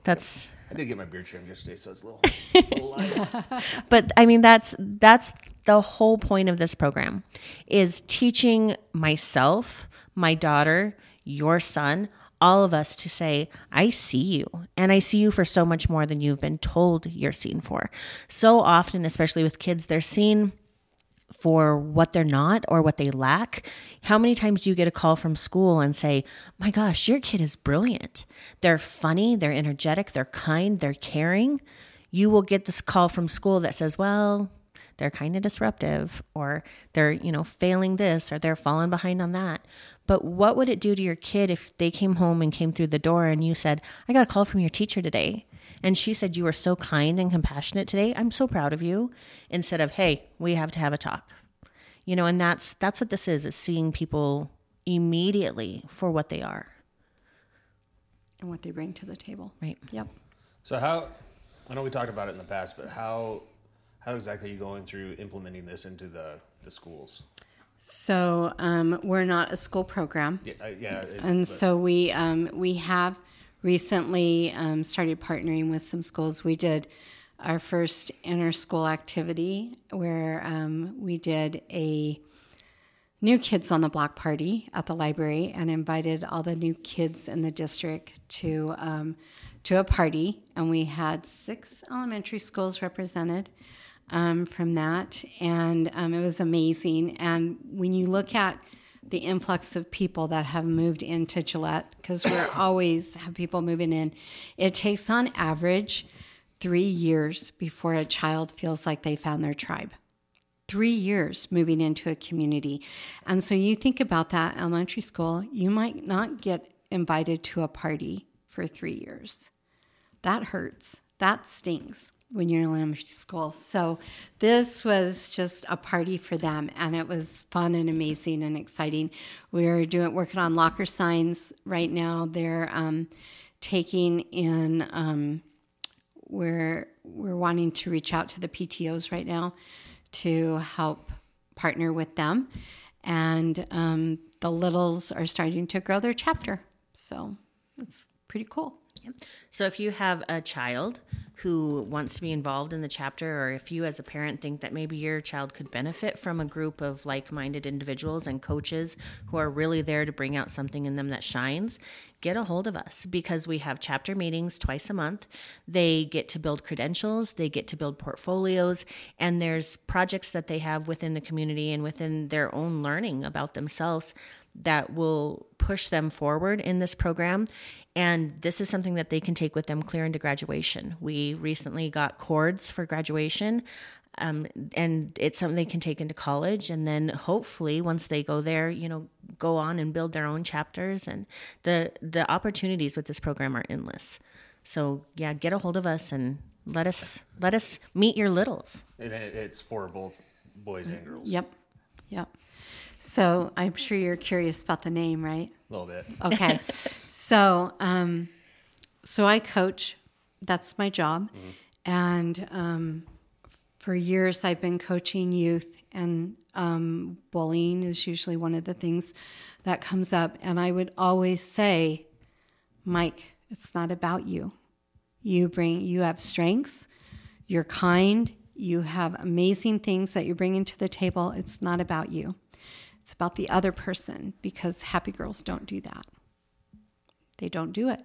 that's, I did get my beard trimmed yesterday, so it's a little, a little but I mean, that's, that's the whole point of this program is teaching myself my daughter, your son, all of us to say, I see you, and I see you for so much more than you've been told you're seen for. So often, especially with kids, they're seen for what they're not or what they lack. How many times do you get a call from school and say, My gosh, your kid is brilliant? They're funny, they're energetic, they're kind, they're caring. You will get this call from school that says, Well, they're kind of disruptive or they're, you know, failing this or they're falling behind on that. But what would it do to your kid if they came home and came through the door and you said, I got a call from your teacher today? And she said, You were so kind and compassionate today. I'm so proud of you. Instead of, Hey, we have to have a talk. You know, and that's that's what this is, is seeing people immediately for what they are. And what they bring to the table. Right. Yep. So how I know we talked about it in the past, but how how exactly are you going through implementing this into the, the schools? So um, we're not a school program. Yeah, uh, yeah it, and but. so we um, we have recently um, started partnering with some schools. We did our first inter school activity where um, we did a new kids on the block party at the library and invited all the new kids in the district to um, to a party, and we had six elementary schools represented um, from that, and um, it was amazing. And when you look at the influx of people that have moved into Gillette, because we're always have people moving in, it takes on average three years before a child feels like they found their tribe. Three years moving into a community. And so you think about that elementary school, you might not get invited to a party for three years. That hurts. That stings when you're in elementary school. So this was just a party for them, and it was fun and amazing and exciting. We're doing working on locker signs right now. They're um, taking in. Um, we're we're wanting to reach out to the PTOS right now to help partner with them, and um, the littles are starting to grow their chapter. So it's pretty cool. So if you have a child who wants to be involved in the chapter, or if you as a parent think that maybe your child could benefit from a group of like minded individuals and coaches who are really there to bring out something in them that shines, get a hold of us because we have chapter meetings twice a month. They get to build credentials, they get to build portfolios, and there's projects that they have within the community and within their own learning about themselves that will push them forward in this program. And this is something that they can take with them clear into graduation. We recently got cords for graduation. Um, and it's something they can take into college and then hopefully once they go there you know go on and build their own chapters and the the opportunities with this program are endless so yeah get a hold of us and let us let us meet your littles And it's for both boys and girls. Yep. Yep. So I'm sure you're curious about the name, right? A little bit. Okay. so, um, so I coach. That's my job, and um, for years I've been coaching youth, and um, bullying is usually one of the things that comes up. And I would always say, Mike, it's not about you. You bring, you have strengths. You're kind. You have amazing things that you're bringing to the table. It's not about you. It's about the other person because happy girls don't do that. They don't do it.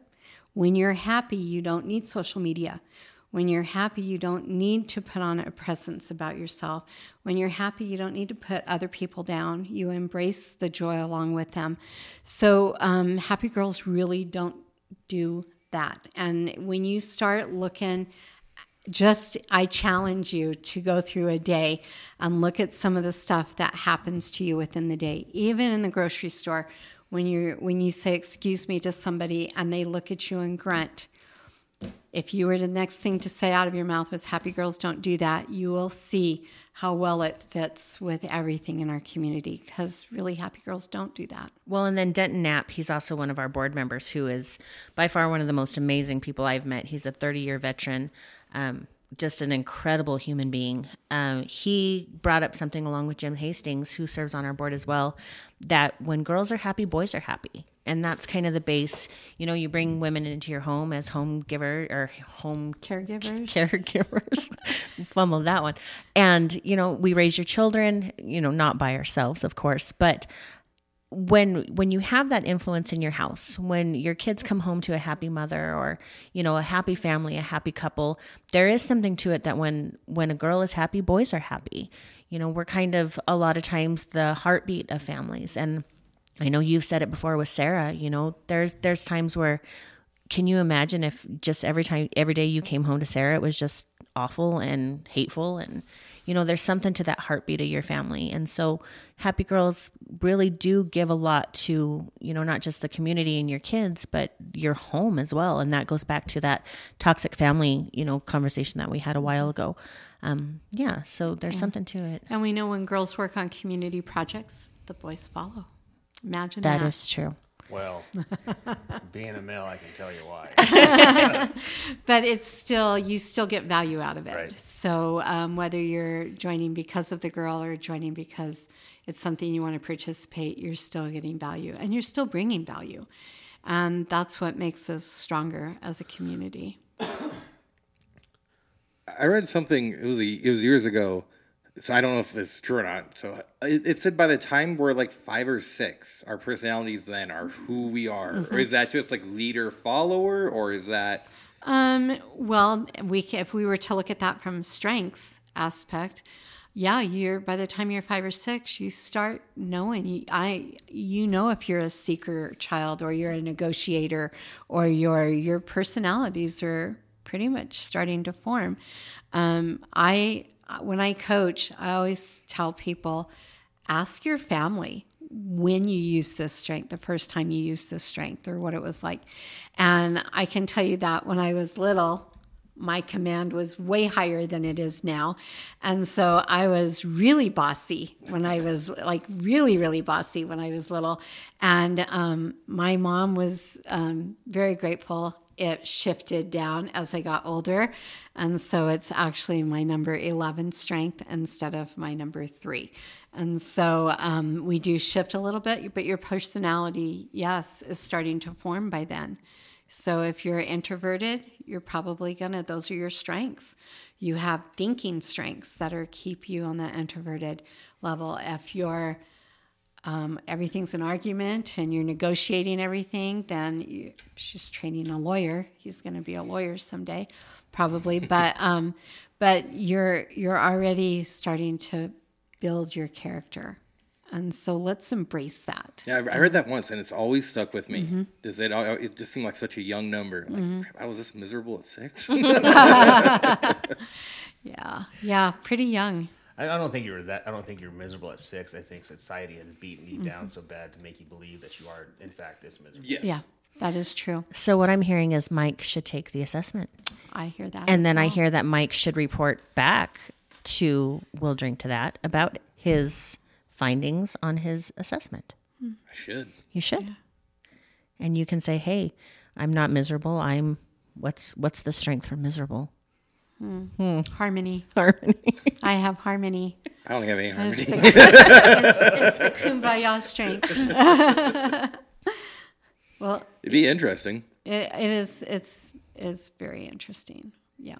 When you're happy, you don't need social media. When you're happy, you don't need to put on a presence about yourself. When you're happy, you don't need to put other people down. You embrace the joy along with them. So, um, happy girls really don't do that. And when you start looking, just I challenge you to go through a day and look at some of the stuff that happens to you within the day, even in the grocery store. When you when you say excuse me to somebody and they look at you and grunt, if you were the next thing to say out of your mouth was happy girls don't do that, you will see how well it fits with everything in our community because really happy girls don't do that. Well, and then Denton Knapp, he's also one of our board members who is by far one of the most amazing people I've met. He's a 30 year veteran, um, just an incredible human being. Um, he brought up something along with Jim Hastings, who serves on our board as well, that when girls are happy, boys are happy. And that's kind of the base. You know, you bring women into your home as home giver or home Caregivers. caregivers. Fumbled that one. And, you know, we raise your children, you know, not by ourselves, of course, but when when you have that influence in your house when your kids come home to a happy mother or you know a happy family a happy couple there is something to it that when when a girl is happy boys are happy. You know we're kind of a lot of times the heartbeat of families. And i know you've said it before with sarah you know there's there's times where can you imagine if just every time every day you came home to sarah it was just awful and hateful and you know there's something to that heartbeat of your family. And so happy girls really do give a lot to you know not just the community and your kids but your home as well. And that goes back to that toxic family you know conversation that we had a while ago. Um, yeah so there's something to it. And we know when girls work on community projects, the boys follow. Imagine that. that. is true Well, being a male, I can tell you why. but it's still, you still get value out of it. Right. So um, whether you're joining because of the girl or joining because it's something you want to participate, you're still getting value and you're still bringing value. And that's what makes us stronger as a community. I read something. It was a, it was years ago, so I don't know if it's true or not. So it, it said by the time we're like five or six, our personalities then are who we are. Or is that just like leader follower, or is that Um, well, we if we were to look at that from strengths aspect, yeah, you're by the time you're five or six, you start knowing. You, I you know if you're a seeker child or you're a negotiator or your your personalities are pretty much starting to form. Um, I when I coach, I always tell people, ask your family when you use this strength, the first time you used this strength, or what it was like. And I can tell you that when I was little, my command was way higher than it is now. And so I was really bossy when I was like really, really bossy when I was little. And um, my mom was um, very grateful. It shifted down as I got older. And so it's actually my number 11 strength instead of my number three. And so um, we do shift a little bit, but your personality, yes, is starting to form by then. So if you're introverted, you're probably gonna, those are your strengths. You have thinking strengths that are keep you on that introverted level. If you're um, everything's an argument and you're negotiating everything, then you, she's training a lawyer. He's going to be a lawyer someday, probably. but um, but you're you're already starting to build your character, and so let's embrace that. Yeah, I heard that once, and it's always stuck with me. Does it? It just seemed like such a young number. Like, crap, I was just miserable at six. Yeah, yeah, pretty young. I, I don't think you were that. I don't think you're miserable at six. I think society has beaten you down mm-hmm. so bad to make you believe that you are, in fact, this miserable. yes. Yeah, that is true. So what I'm hearing is Mike should take the assessment. I hear that. And as then I hear that Mike should report back to We'll Drink to That about his findings on his assessment. I should. You should. And you can say, "Hey, I'm not miserable. I'm what's what's the strength for miserable?" Hmm. harmony. Harmony. I have harmony. I don't have any harmony. It's the, it's, it's the kumbaya strength. well, It'd be interesting. It, it is. It's is very interesting. Yeah,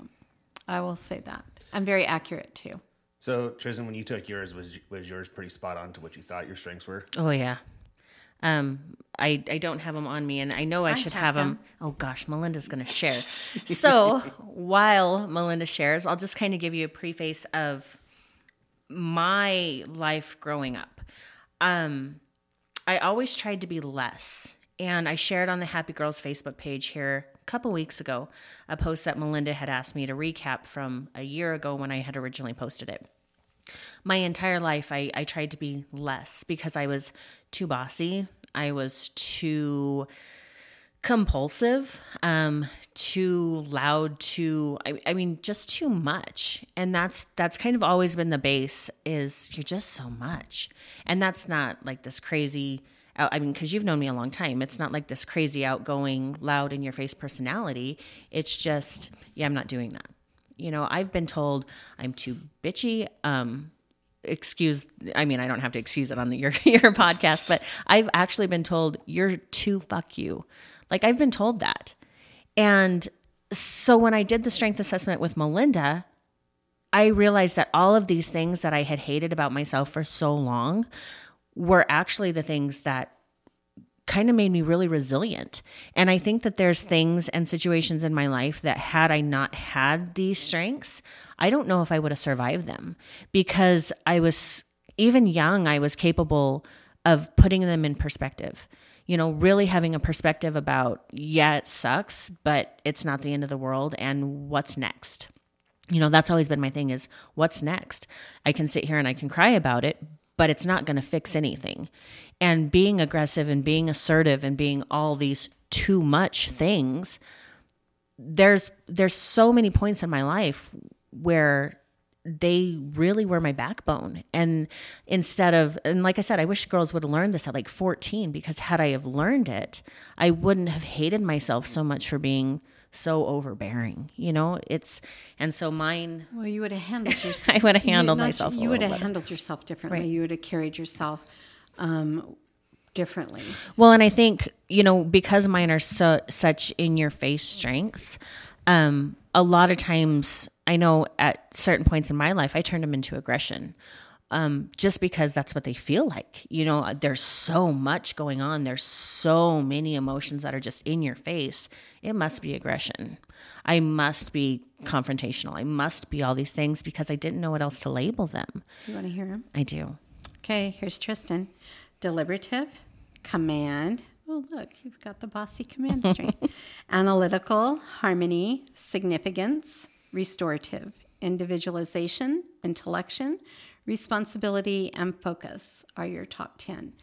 I will say that. I'm very accurate too. So Tristan, when you took yours, was was yours pretty spot on to what you thought your strengths were? Oh yeah. Um, I I don't have them on me, and I know I, should have have them. Oh gosh, Malinda's going to share. so while Malinda shares, I'll just kind of give you a preface of my life growing up. Um, I always tried to be less, and I shared on the Happy Girls Facebook page here a couple weeks ago a post that Malinda had asked me to recap from a year ago when I had originally posted it my entire life I, I tried to be less because I was too bossy. I was too compulsive, um, too loud, too I, I mean, just too much. And that's that's kind of always been the base is you're just so much. And that's not like this crazy I mean, because you've known me a long time. It's not like this crazy outgoing, loud in your face personality. It's just, yeah, I'm not doing that you know i've been told i'm too bitchy um excuse i mean i don't have to excuse it on the, your your podcast but i've actually been told you're too fuck you. Like i've been told that. And so when i did the strength assessment with malinda i realized that all of these things that i had hated about myself for so long were actually the things that kind of made me really resilient. And I think that there's things and situations in my life that had I not had these strengths, I don't know if I would have survived them because I was even young, I was capable of putting them in perspective. You know, really having a perspective about, yeah, it sucks, but it's not the end of the world and what's next. You know, that's always been my thing is what's next? I can sit here and I can cry about it, but it's not going to fix anything. And being aggressive and being assertive and being all these too much things, there's there's so many points in my life where they really were my backbone. And instead of, and like I said, I wish girls would have learned this at like 14 because had I have learned it, I wouldn't have hated myself so much for being so overbearing. You know, it's, and so mine, Well, you would have handled yourself. I would have handled myself You would have handled yourself differently. Right. You would have carried yourself um, differently. Well, and I think you know because mine are so such in your face strengths. Um, a lot of times, I know at certain points in my life, I turned them into aggression, um, just because that's what they feel like. You know, there's so much going on. There's so many emotions that are just in your face. It must be aggression. I must be confrontational. I must be all these things because I didn't know what else to label them. You want to hear him? I do. Okay, here's Tristan. Deliberative, command. Oh, look, you've got the bossy command string. Analytical, harmony, significance, restorative, individualization, intellection, responsibility, and focus are your top 10.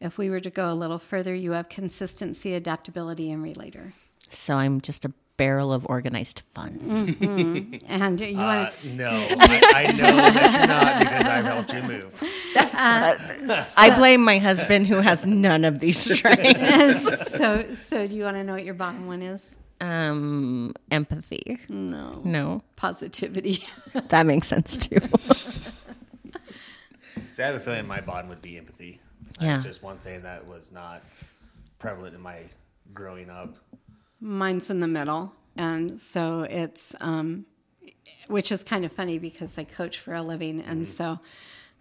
If we were to go a little further, you have consistency, adaptability, and relator. So I'm just a barrel of organized fun. And you Uh, want no, I, I know that you're not because I've helped you move. I blame my husband who has none of these strengths. so, so do you want to know what your bottom one is? um, empathy. No. No, Positivity. that makes sense too. So I have a feeling my bottom would be empathy. Yeah. That's just one thing that was not prevalent in my growing up. Mine's in the middle, and so it's um, which is kind of funny because I coach for a living, and so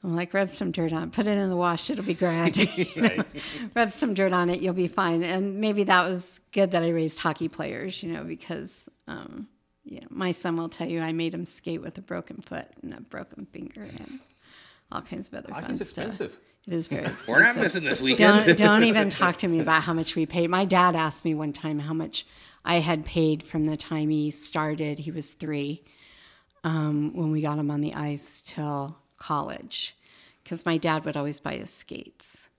I'm like, rub some dirt on, it, put it in the wash, it'll be grand. Rub some dirt on it, you'll be fine. And maybe that was good that I raised hockey players, you know, because um, you know, my son will tell you I made him skate with a broken foot and a broken finger and all kinds of other fun Hockey's stuff. It is very expensive. We're not missing this weekend. Don't don't even talk to me about how much we paid. My dad asked me one time how much I had paid from the time he started. He was three um, when we got him on the ice till college, because my dad would always buy us skates,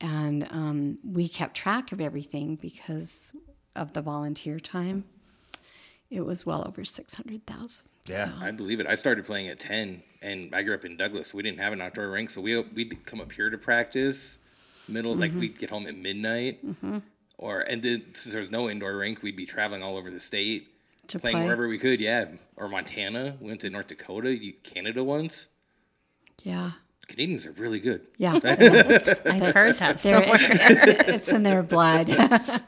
and um, we kept track of everything because of the volunteer time. It was well over six hundred thousand. Yeah. I believe it. I started playing at ten, and I grew up in Douglas. So we didn't have an outdoor rink, so we we'd come up here to practice. Middle, Mm-hmm. like we'd get home at midnight, or and then since there's no indoor rink, we'd be traveling all over the state, To playing play. wherever we could. Yeah, or Montana. We went to North Dakota, Canada once. Yeah, Canadians are really good. yeah. I've heard that They're- somewhere. it's, it's, it's in their blood.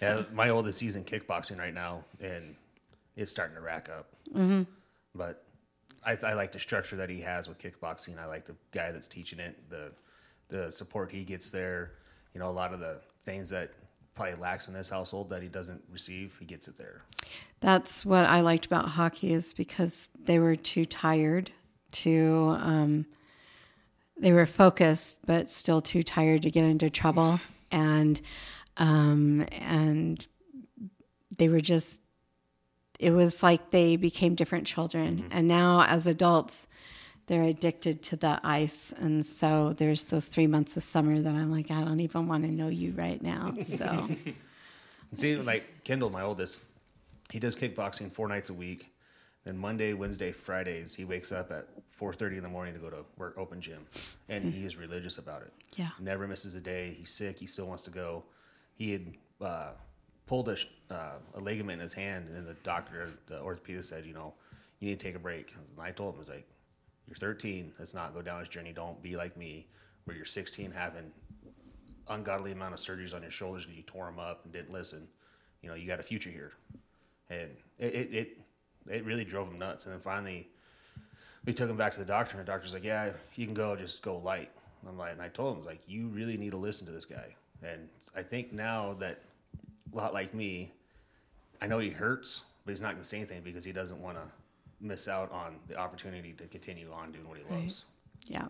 Yeah, my oldest sees in kickboxing right now, and it's starting to rack up. Mm-hmm. But I, I like the structure that he has with kickboxing. I like the guy that's teaching it, the the support he gets there. You know, a lot of the things that probably lacks in this household that he doesn't receive, he gets it there. That's what I liked about hockey is because they were too tired to um, they were focused but still too tired to get into trouble and um, and they were just it was like they became different children and now as adults they're addicted to the ice and so there's those three months of summer that i'm like i don't even want to know you right now so see, like Kendall, my oldest, he does kickboxing four nights a week. Then Monday, Wednesday, Fridays, he wakes up at four thirty in the morning to go to work open gym, and he is religious about it. Yeah. never misses a day. He's sick. He still wants to go. He had uh, pulled a, uh, a ligament in his hand, and the doctor, the orthopedist, said, you know, you need to take a break. And I told him, I was like, you're 13. Let's not go down this journey. Don't be like me, where you're 16 having ungodly amount of surgeries on your shoulders because you tore them up and didn't listen. You know, you got a future here, and it it it, it really drove him nuts. And then finally, we took him back to the doctor, and the doctor's like, "Yeah, you can go, just go light." I'm like, and I told him, I was like, "You really need to listen to this guy." And I think now that a lot like me, I know he hurts, but he's not going to say anything because he doesn't want to miss out on the opportunity to continue on doing what he loves. yeah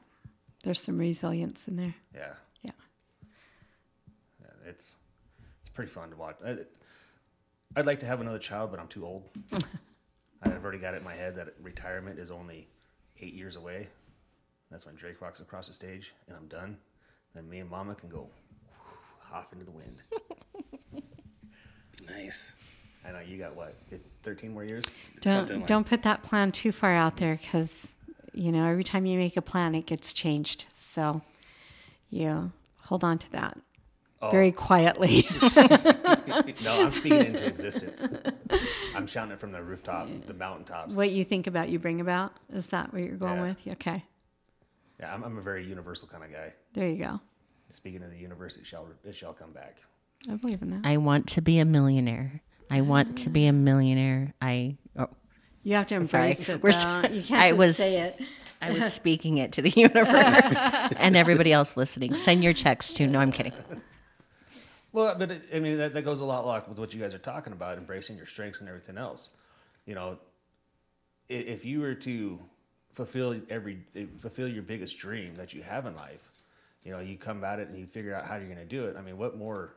there's some resilience in there Yeah. yeah Yeah, it's it's pretty fun to watch. I, I'd like to have another child, but I'm too old. I've already got it in my head that retirement is only eight years away. That's when Drake walks across the stage, and I'm done. Then me and Mama can go off into the wind. Nice. I know you got what, 15, 13 more years? Don't like- don't put that plan too far out there because you know every time you make a plan, it gets changed. So you hold on to that Oh. very quietly. No, I'm speaking into existence. I'm shouting it from the rooftop, the mountaintops. what you think about, you bring about. Is that what you're going Yeah. with? Okay, Yeah, I'm, I'm a very universal kind of guy. there you go. Speaking of the universe, it shall it shall come back. I believe in that. I want to be a millionaire. I want to be a millionaire. I oh, You have to Sorry. embrace it. We're Though. You can't I just was- say it. I was speaking it to the universe and everybody else listening. Send your checks to. No, I'm kidding. Well, but it, I mean that, that goes a lot like with what you guys are talking about, embracing your strengths and everything else. You know, i- if you were to fulfill every eh, fulfill your biggest dream that you have in life, you know, you come at it and you figure out how you're going to do it. I mean, what more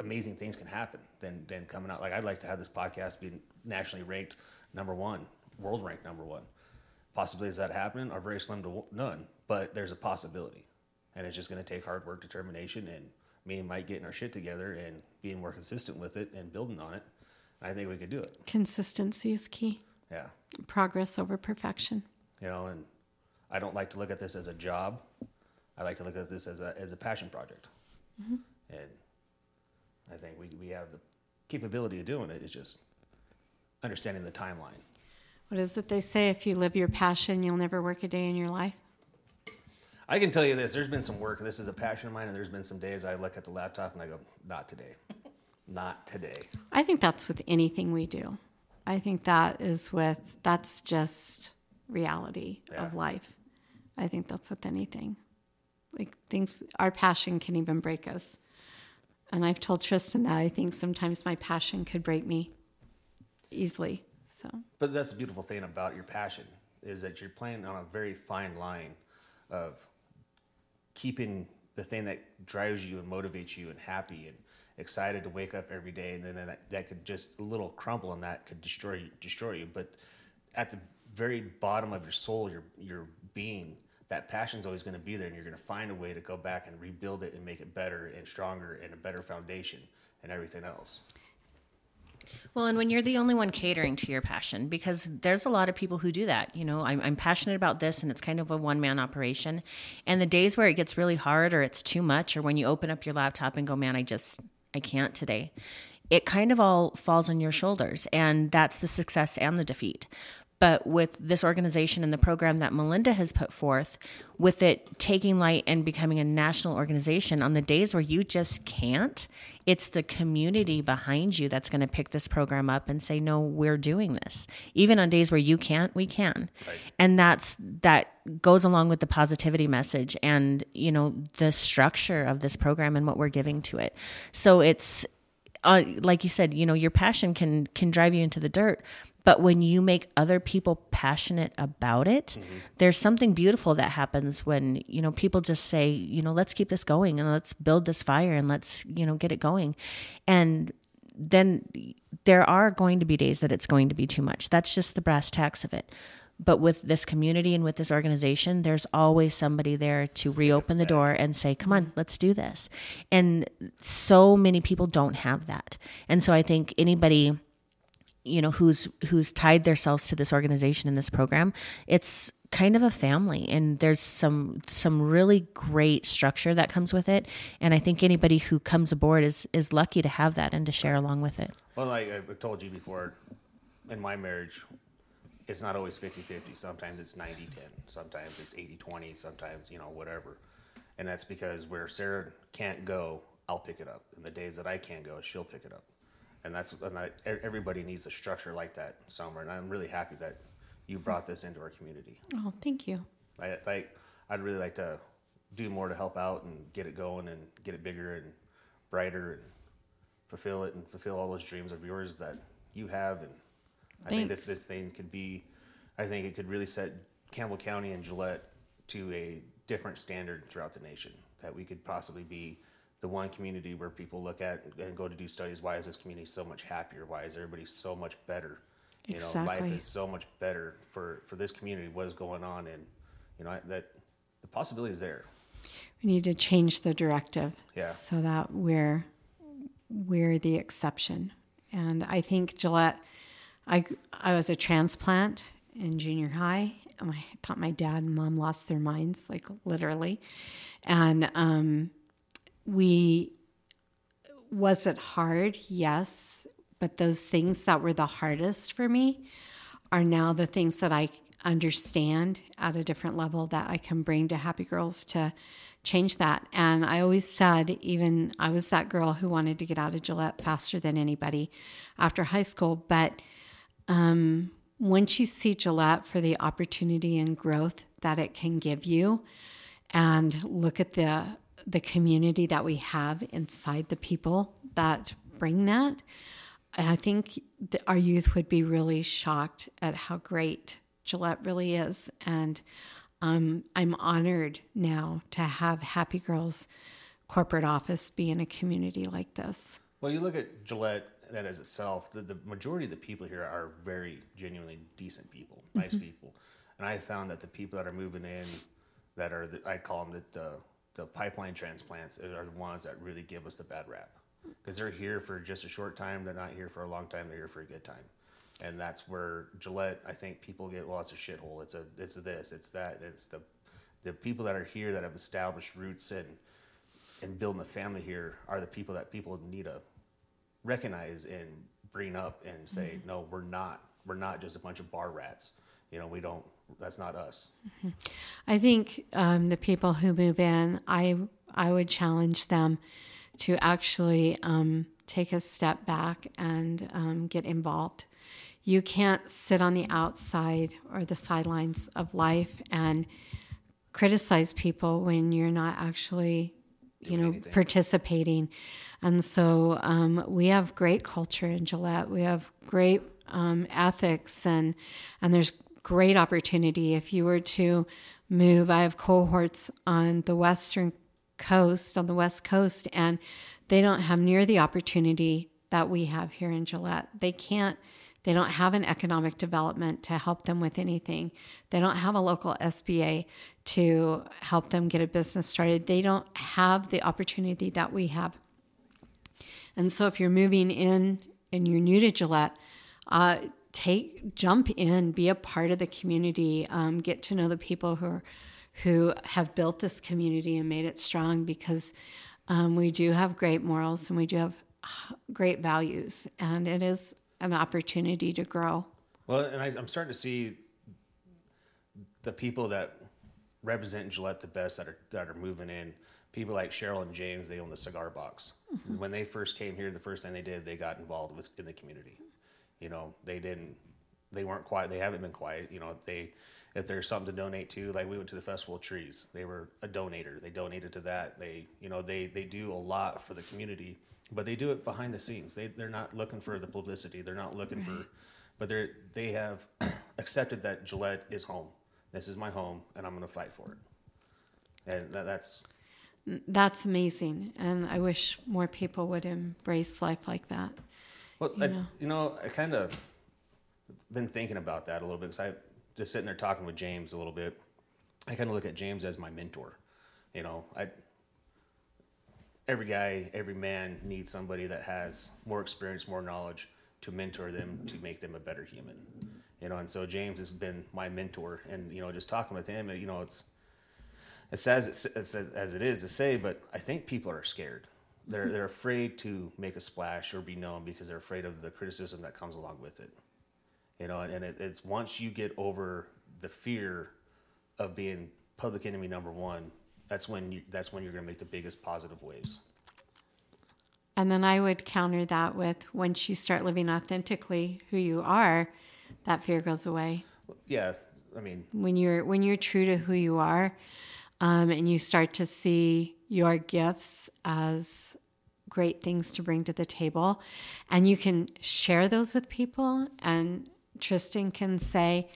amazing things can happen than than coming out? Like I'd like to have this podcast be nationally ranked number one, world ranked number one. Possibilities that happen are very slim to none, but there's a possibility, and it's just going to take hard work, determination, and me and Mike getting our shit together and being more consistent with it and building on it. I think we could do it. Consistency is key. Yeah, Progress over perfection. you know, and I don't like to look at this as a job. I like to look at this as a as a passion project, mm-hmm. and I think we we have the capability of doing it. It's just understanding the timeline. What is it they say? If you live your passion, you'll never work a day in your life. I can tell you this: there's been some work. This is a passion of mine, and there's been some days I look at the laptop and I go, "Not today." not today. I think that's with anything we do. I think that is with that's just reality of life. I think that's with anything. Like things our passion can even break us. And I've told Tristan that I think sometimes my passion could break me easily. So But that's the beautiful thing about your passion is that you're playing on a very fine line of keeping the thing that drives you and motivates you and happy and excited to wake up every day and then that, that could just a little crumble and that could destroy you destroy you but at the very bottom of your soul your your being that passion's always going to be there and you're going to find a way to go back and rebuild it and make it better and stronger and a better foundation and everything else Well, and when you're the only one catering to your passion, because there's a lot of people who do that. You know, I'm, I'm passionate about this and it's kind of a one man operation. And the days where it gets really hard or it's too much, or when you open up your laptop and go, man, I just, I can't today, it kind of all falls on your shoulders. And that's the success and the defeat. But with this organization and the program that Malinda has put forth, with it taking light and becoming a national organization, on the days where you just can't, it's the community behind you that's going to pick this program up and say, "No, we're doing this." Even on days where you can't, we can, and that's that goes along with the positivity message and you know the structure of this program and what we're giving to it. So it's uh, like you said, you know, your passion can can drive you into the dirt, but when you make other people passionate about it, mm-hmm. there's something beautiful that happens when you know people just say, you know, let's keep this going and let's build this fire and let's you know get it going, and then there are going to be days that it's going to be too much. That's just the brass tacks of it. But with this community and with this organization, there's always somebody there to reopen the door and say, come on, let's do this. And so many people don't have that. And so I think anybody you know who's who's tied themselves to this organization and this program it's kind of a family and there's some some really great structure that comes with it and i think anybody who comes aboard is is lucky to have that and to share along with it Well, like I've told you before, in my marriage, it's not always 50 50. Sometimes it's 90 10. Sometimes it's 80 20. Sometimes, you know, whatever. And that's because where Sarah can't go, I'll pick it up. And the days that I can't go, she'll pick it up. And that's, and I, everybody needs a structure like that somewhere. And I'm really happy that you brought this into our community. oh thank you. I like I'd really like to do more to help out and get it going and get it bigger and brighter and fulfill it and fulfill all those dreams of yours that you have and I think this this thing could be I think it could really set Campbell County and Gillette to a different standard throughout the nation that we could possibly be the one community where people look at and go to do studies why is this community so much happier why is everybody so much better you know life is so much better for for this community what is going on and you know I- that the possibility is there We need to change the directive Yeah. so that we're we're the exception. And I think Gillette, I I was a transplant in junior high. and I thought my dad and mom lost their minds, like literally. And um, we was it hard? Yes, but those things that were the hardest for me are now the things that I understand at a different level that I can bring to Happy Girls to change that. And I always said, even I was that girl who wanted to get out of Gillette faster than anybody after high school. But um, once you see Gillette for the opportunity and growth that it can give you, and look at the the community that we have inside the people that bring that, I think the, our youth would be really shocked at how great Gillette really is. And um, I'm honored now to have Happy Girls corporate office be in a community like this. well you look at Gillette that as itself the, the majority of the people here are very genuinely decent people nice people and I found that the people that are moving in that are the, I call them the, the the pipeline transplants are the ones that really give us the bad rap. Because they're here for just a short time they're not here for a long time they're here for a good time. And that's where Gillette I think people get well it's a shithole it's a it's a this it's that it's the the people that are here that have established roots and and building a family here are the people that people need to recognize and bring up and say mm-hmm. no we're not we're not just a bunch of bar rats. You know we don't that's not us I think um, the people who move in, I I would challenge them to actually um, take a step back and um, get involved. You can't sit on the outside or the sidelines of life and criticize people when you're not actually, you know, anything. participating. And so um, we have great culture in Gillette. We have great um, ethics, and and there's great opportunity if you were to move. I have cohorts on the western coast, on the west coast, and they don't have near the opportunity that we have here in Gillette. They can't. They don't have an economic development to help them with anything. They don't have a local SBA to help them get a business started. They don't have the opportunity that we have. And so, if you're moving in and you're new to Gillette, uh, take jump in, be a part of the community, um, get to know the people who are, who have built this community and made it strong. Because um, we do have great morals and we do have uh, great values, and it is an opportunity to grow. Well, and I, I'm starting to see the people that represent Gillette the best that are that are moving in. People like Cheryl and James, they own the cigar box. When they first came here, the first thing they did, they got involved with in the community. You know, they didn't, they weren't quiet. They haven't been quiet. You know, they, if there's something to donate to, like we went to the Festival of Trees, they were a donator. They donated to that. They, you know, they they do a lot for the community, but they do it behind the scenes. They they're not looking for the publicity. They're not looking for, but they're they have accepted that Gillette is home. This is my home, and I'm going to fight for it. And that, that's That's amazing, and I wish more people would embrace life like that. Well, you I, know? you know, I kind of been thinking about that a little bit because I just sitting there talking with James a little bit. I kind of look at James as my mentor. You know, I every guy, every man needs somebody that has more experience, more knowledge to mentor them to make them a better human. You know, and so James has been my mentor, and you know, just talking with him, you know, it's sad as it, as it is to say, but I think people are scared. They're they're afraid to make a splash or be known because they're afraid of the criticism that comes along with it. You know, and it, it's once you get over the fear of being public enemy number one, that's when you that's when you're going to make the biggest positive waves. And then I would counter that with once you start living authentically who you are, that fear goes away. Yeah, I mean, When you're when you're true to who you are, um, and you start to see your gifts as great things to bring to the table, and you can share those with people. And Tristan can say,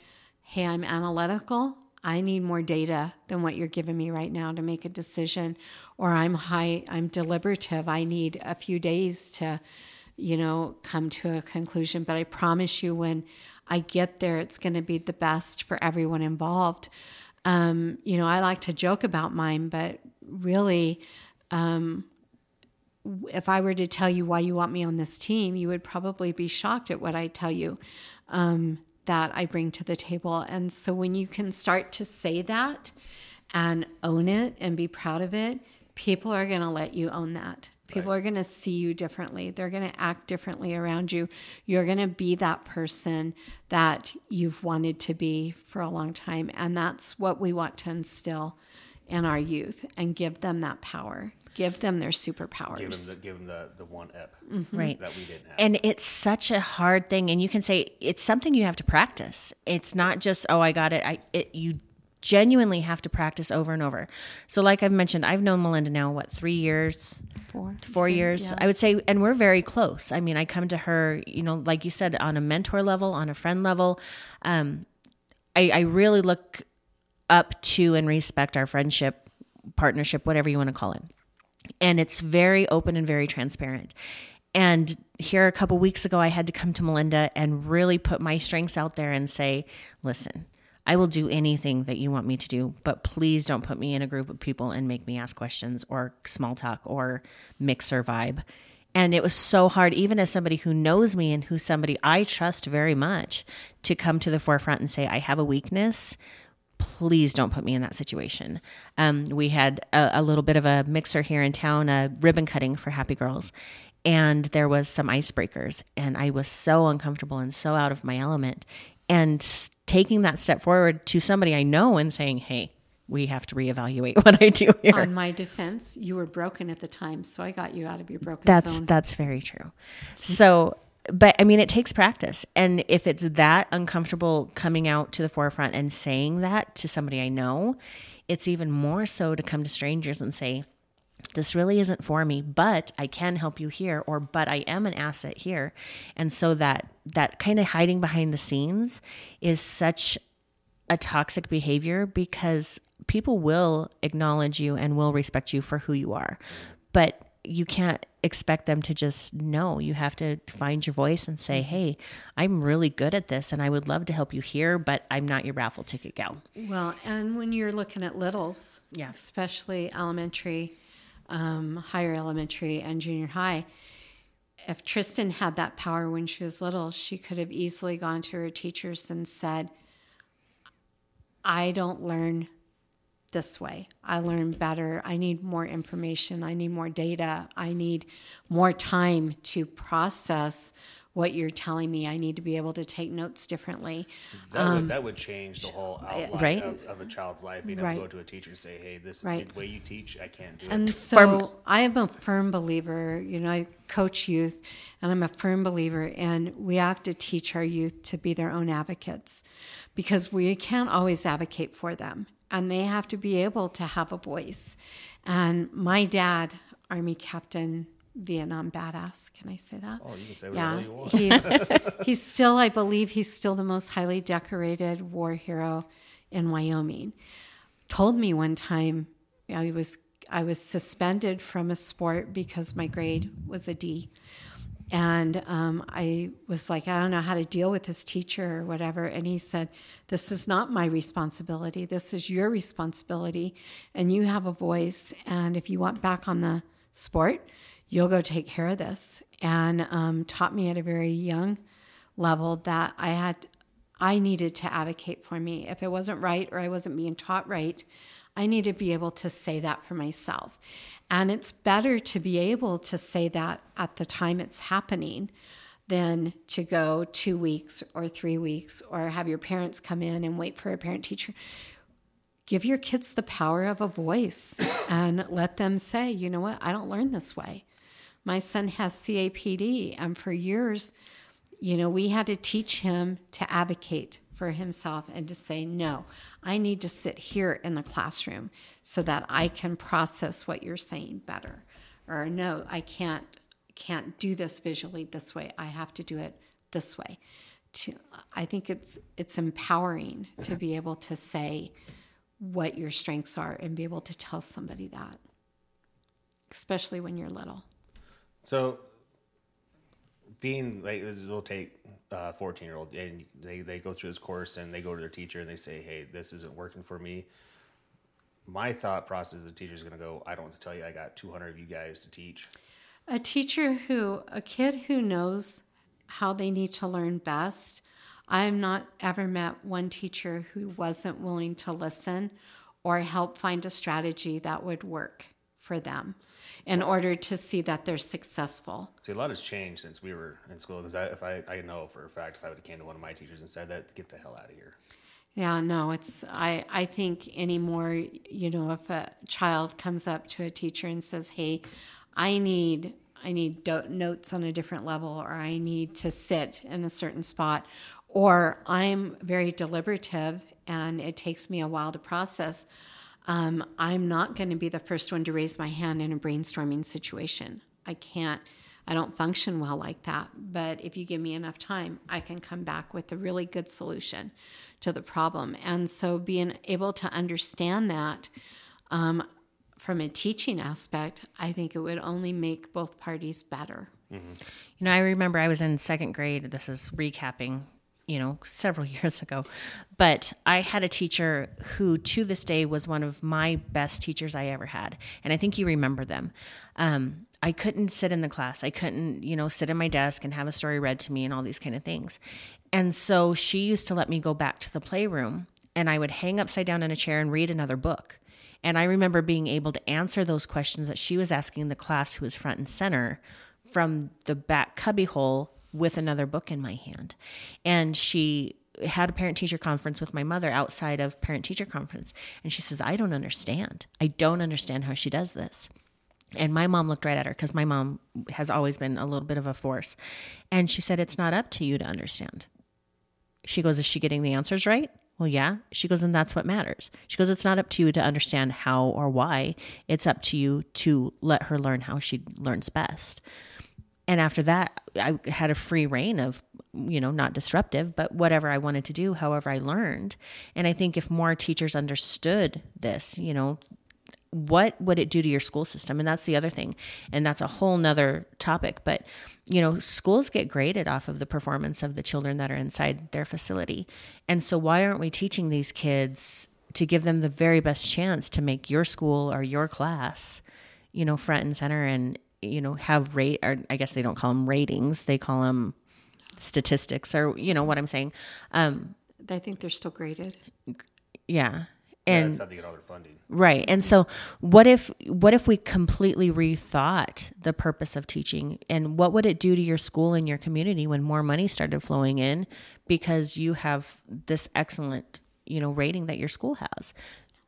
"Hey, I'm analytical. I need more data than what you're giving me right now to make a decision." Or I'm high. I'm deliberative. I need a few days to you know, come to a conclusion. But I promise you, when I get there, it's going to be the best for everyone involved. Um, you know, I like to joke about mine, but really, um, if I were to tell you why you want me on this team, you would probably be shocked at what I tell you um, that I bring to the table. And so when you can start to say that and own it and be proud of it, people are going to let you own that. People Right. are going to see you differently. They're going to act differently around you. You're going to be that person that you've wanted to be for a long time. And that's what we want to instill in our youth and give them that power, give them their superpowers. give them the give them the, the one ep Right. that we didn't have. And it's such a hard thing, and you can say it's something you have to practice. It's not just oh, I got it. I it you genuinely have to practice over and over. So, like I've mentioned, I've known Malinda now what three years, Four. four years. Yeah. I would say, and we're very close. I mean, I come to her, you know, like you said, on a mentor level, on a friend level. Um, I, I really look up to and respect our friendship, partnership, whatever you want to call it. And it's very open and very transparent. And here a couple weeks ago, I had to come to Malinda and really put my strengths out there and say, listen, I will do anything that you want me to do, but please don't put me in a group of people and make me ask questions or small talk or mixer vibe. And it was so hard, even as somebody who knows me and who's somebody I trust very much, to come to the forefront and say, I have a weakness. Please don't put me in that situation. Um, we had a, a little bit of a mixer here in town, a ribbon cutting for Happy Girls. And there was some icebreakers, and I was so uncomfortable and so out of my element. And s- taking that step forward to somebody I know and saying, Hey, we have to reevaluate what I do here. On my defense, you were broken at the time, so I got you out of your broken That's zone. that's very true. So, but I mean, it takes practice, and if it's that uncomfortable coming out to the forefront and saying that to somebody I know, it's even more so to come to strangers and say, "This really isn't for me, but I can help you here," or "But I am an asset here," and so that that kind of hiding behind the scenes is such a toxic behavior because people will acknowledge you and will respect you for who you are. But you can't expect them to just know. You have to find your voice and say, "Hey, I'm really good at this and I would love to help you here, but I'm not your raffle ticket gal." Well, and when you're looking at littles, Yeah. especially elementary, um, higher elementary, and junior high, if Tristan had that power when she was little, she could have easily gone to her teachers and said, I don't learn this way. I learn better. I need more information. I need more data. I need more time to process what you're telling me. I need to be able to take notes differently. That, would, um, that would change the whole outline Right. of, of a child's life. Being able Right. to go to a teacher and say, "Hey, this Right. the way you teach, I can't do And it." And so I am a firm believer, you know, I coach youth and I'm a firm believer and we have to teach our youth to be their own advocates because we can't always advocate for them and they have to be able to have a voice. And my dad, Army Captain, Vietnam badass, can I say that? Oh, you can say whatever Yeah, you want. he's he's still, I believe, he's still the most highly decorated war hero in Wyoming. Told me one time I was I was suspended from a sport because my grade was a D, and um, I was like, I don't know how to deal with this teacher or whatever. And he said, This is not my responsibility. This is your responsibility, and you have a voice. And if you want back on the sport, you'll go take care of this. And um, taught me at a very young level that I had, I needed to advocate for me. If it wasn't right or I wasn't being taught right, I need to be able to say that for myself. And it's better to be able to say that at the time it's happening than to go two weeks or three weeks or have your parents come in and wait for a parent teacher give your kids the power of a voice and let them say, you know what, I don't learn this way. My son has CAPD, and for years, you know, we had to teach him to advocate for himself and to say, no, I need to sit here in the classroom so that I can process what you're saying better. Or no, I can't can't do this visually this way. I have to do it this way. To, I think it's it's empowering to be able to say what your strengths are and be able to tell somebody that, especially when you're little. So, being like, we'll take uh, a 14 year old and they, they go through this course and they go to their teacher and they say, Hey, this isn't working for me. My thought process, the teacher's going to go, I don't want to tell you, I got 200 of you guys to teach. A teacher who, a kid who knows how they need to learn best. I have not ever met one teacher who wasn't willing to listen or help find a strategy that would work for them in order to see that they're successful. See, a lot has changed since we were in school. Because I, if I, I know for a fact, if I would have came to one of my teachers and said that, get the hell out of here. Yeah, no, it's I I think anymore, you know, if a child comes up to a teacher and says, "Hey, I need I need do- notes on a different level or I need to sit in a certain spot or I'm very deliberative and it takes me a while to process." Um, I'm not going to be the first one to raise my hand in a brainstorming situation. I can't, I don't function well like that. But if you give me enough time, I can come back with a really good solution to the problem. And so being able to understand that um, from a teaching aspect, I think it would only make both parties better. You know, I remember I was in second grade. This is recapping, you know, several years ago. But I had a teacher who, to this day, was one of my best teachers I ever had. And I think you remember them. Um, I couldn't sit in the class. I couldn't, you know, sit in my desk and have a story read to me and all these kind of things. And so she used to let me go back to the playroom and I would hang upside down in a chair and read another book. And I remember being able to answer those questions that she was asking the class who was front and center from the back cubbyhole with another book in my hand. And she had a parent teacher conference with my mother outside of parent teacher conference, and she says, I don't understand. I don't understand how she does this. And my mom looked right at her because my mom has always been a little bit of a force. And she said, It's not up to you to understand. She goes, Is she getting the answers right? Well, yeah. She goes, And that's what matters. She goes, It's not up to you to understand how or why. It's up to you to let her learn how she learns best. And after that, I had a free reign of, you know, not disruptive, but whatever I wanted to do, however I learned. And I think if more teachers understood this, you know, what would it do to your school system? And that's the other thing. And that's a whole nother topic. But you know schools get graded off of the performance of the children that are inside their facility. And so why aren't we teaching these kids to give them the very best chance to make your school or your class you know front and center and you know have rate or i guess they don't call them ratings they call them statistics or you know what i'm saying um I think they're still graded. yeah Yeah, and that's how they get all their funding. Right. And so what if what if we completely rethought the purpose of teaching and what would it do to your school and your community when more money started flowing in because you have this excellent, you know, rating that your school has?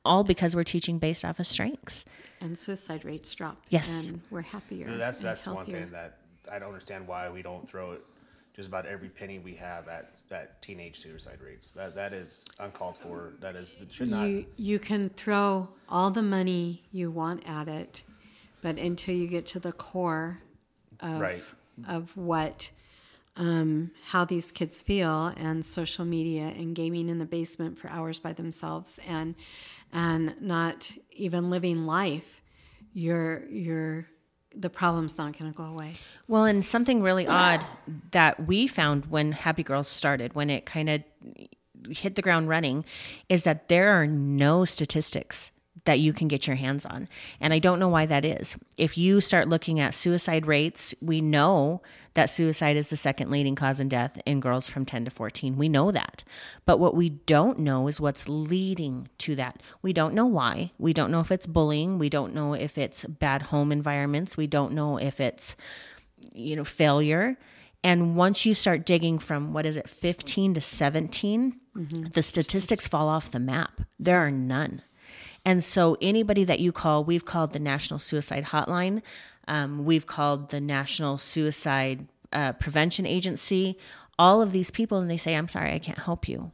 All because we're teaching based off of strengths. And suicide rates drop. Yes. And we're happier. That's and that's one thing that I don't understand why we don't throw it just about every penny we have at at teenage suicide rates. That that is uncalled for. That is that should not. You you can throw all the money you want at it, but until you get to the core right. of what um, how these kids feel and social media and gaming in the basement for hours by themselves and and not even living life, you're you're the problem's not going to go away. Well, and something really odd that we found when Happy Girls started, when it kind of hit the ground running, is that there are no statistics that you can get your hands on. And I don't know why that is. If you start looking at suicide rates, we know that suicide is the second leading cause in death in girls from 10 to 14. We know that. But what we don't know is what's leading to that. We don't know why. We don't know if it's bullying. We don't know if it's bad home environments. We don't know if it's you know failure and once you start digging from what is it 15 to 17 mm-hmm. the statistics fall off the map there are none and so anybody that you call we've called the national suicide hotline. Um, we've called the national suicide uh, prevention agency. All of these people and they say i'm sorry i can't help you.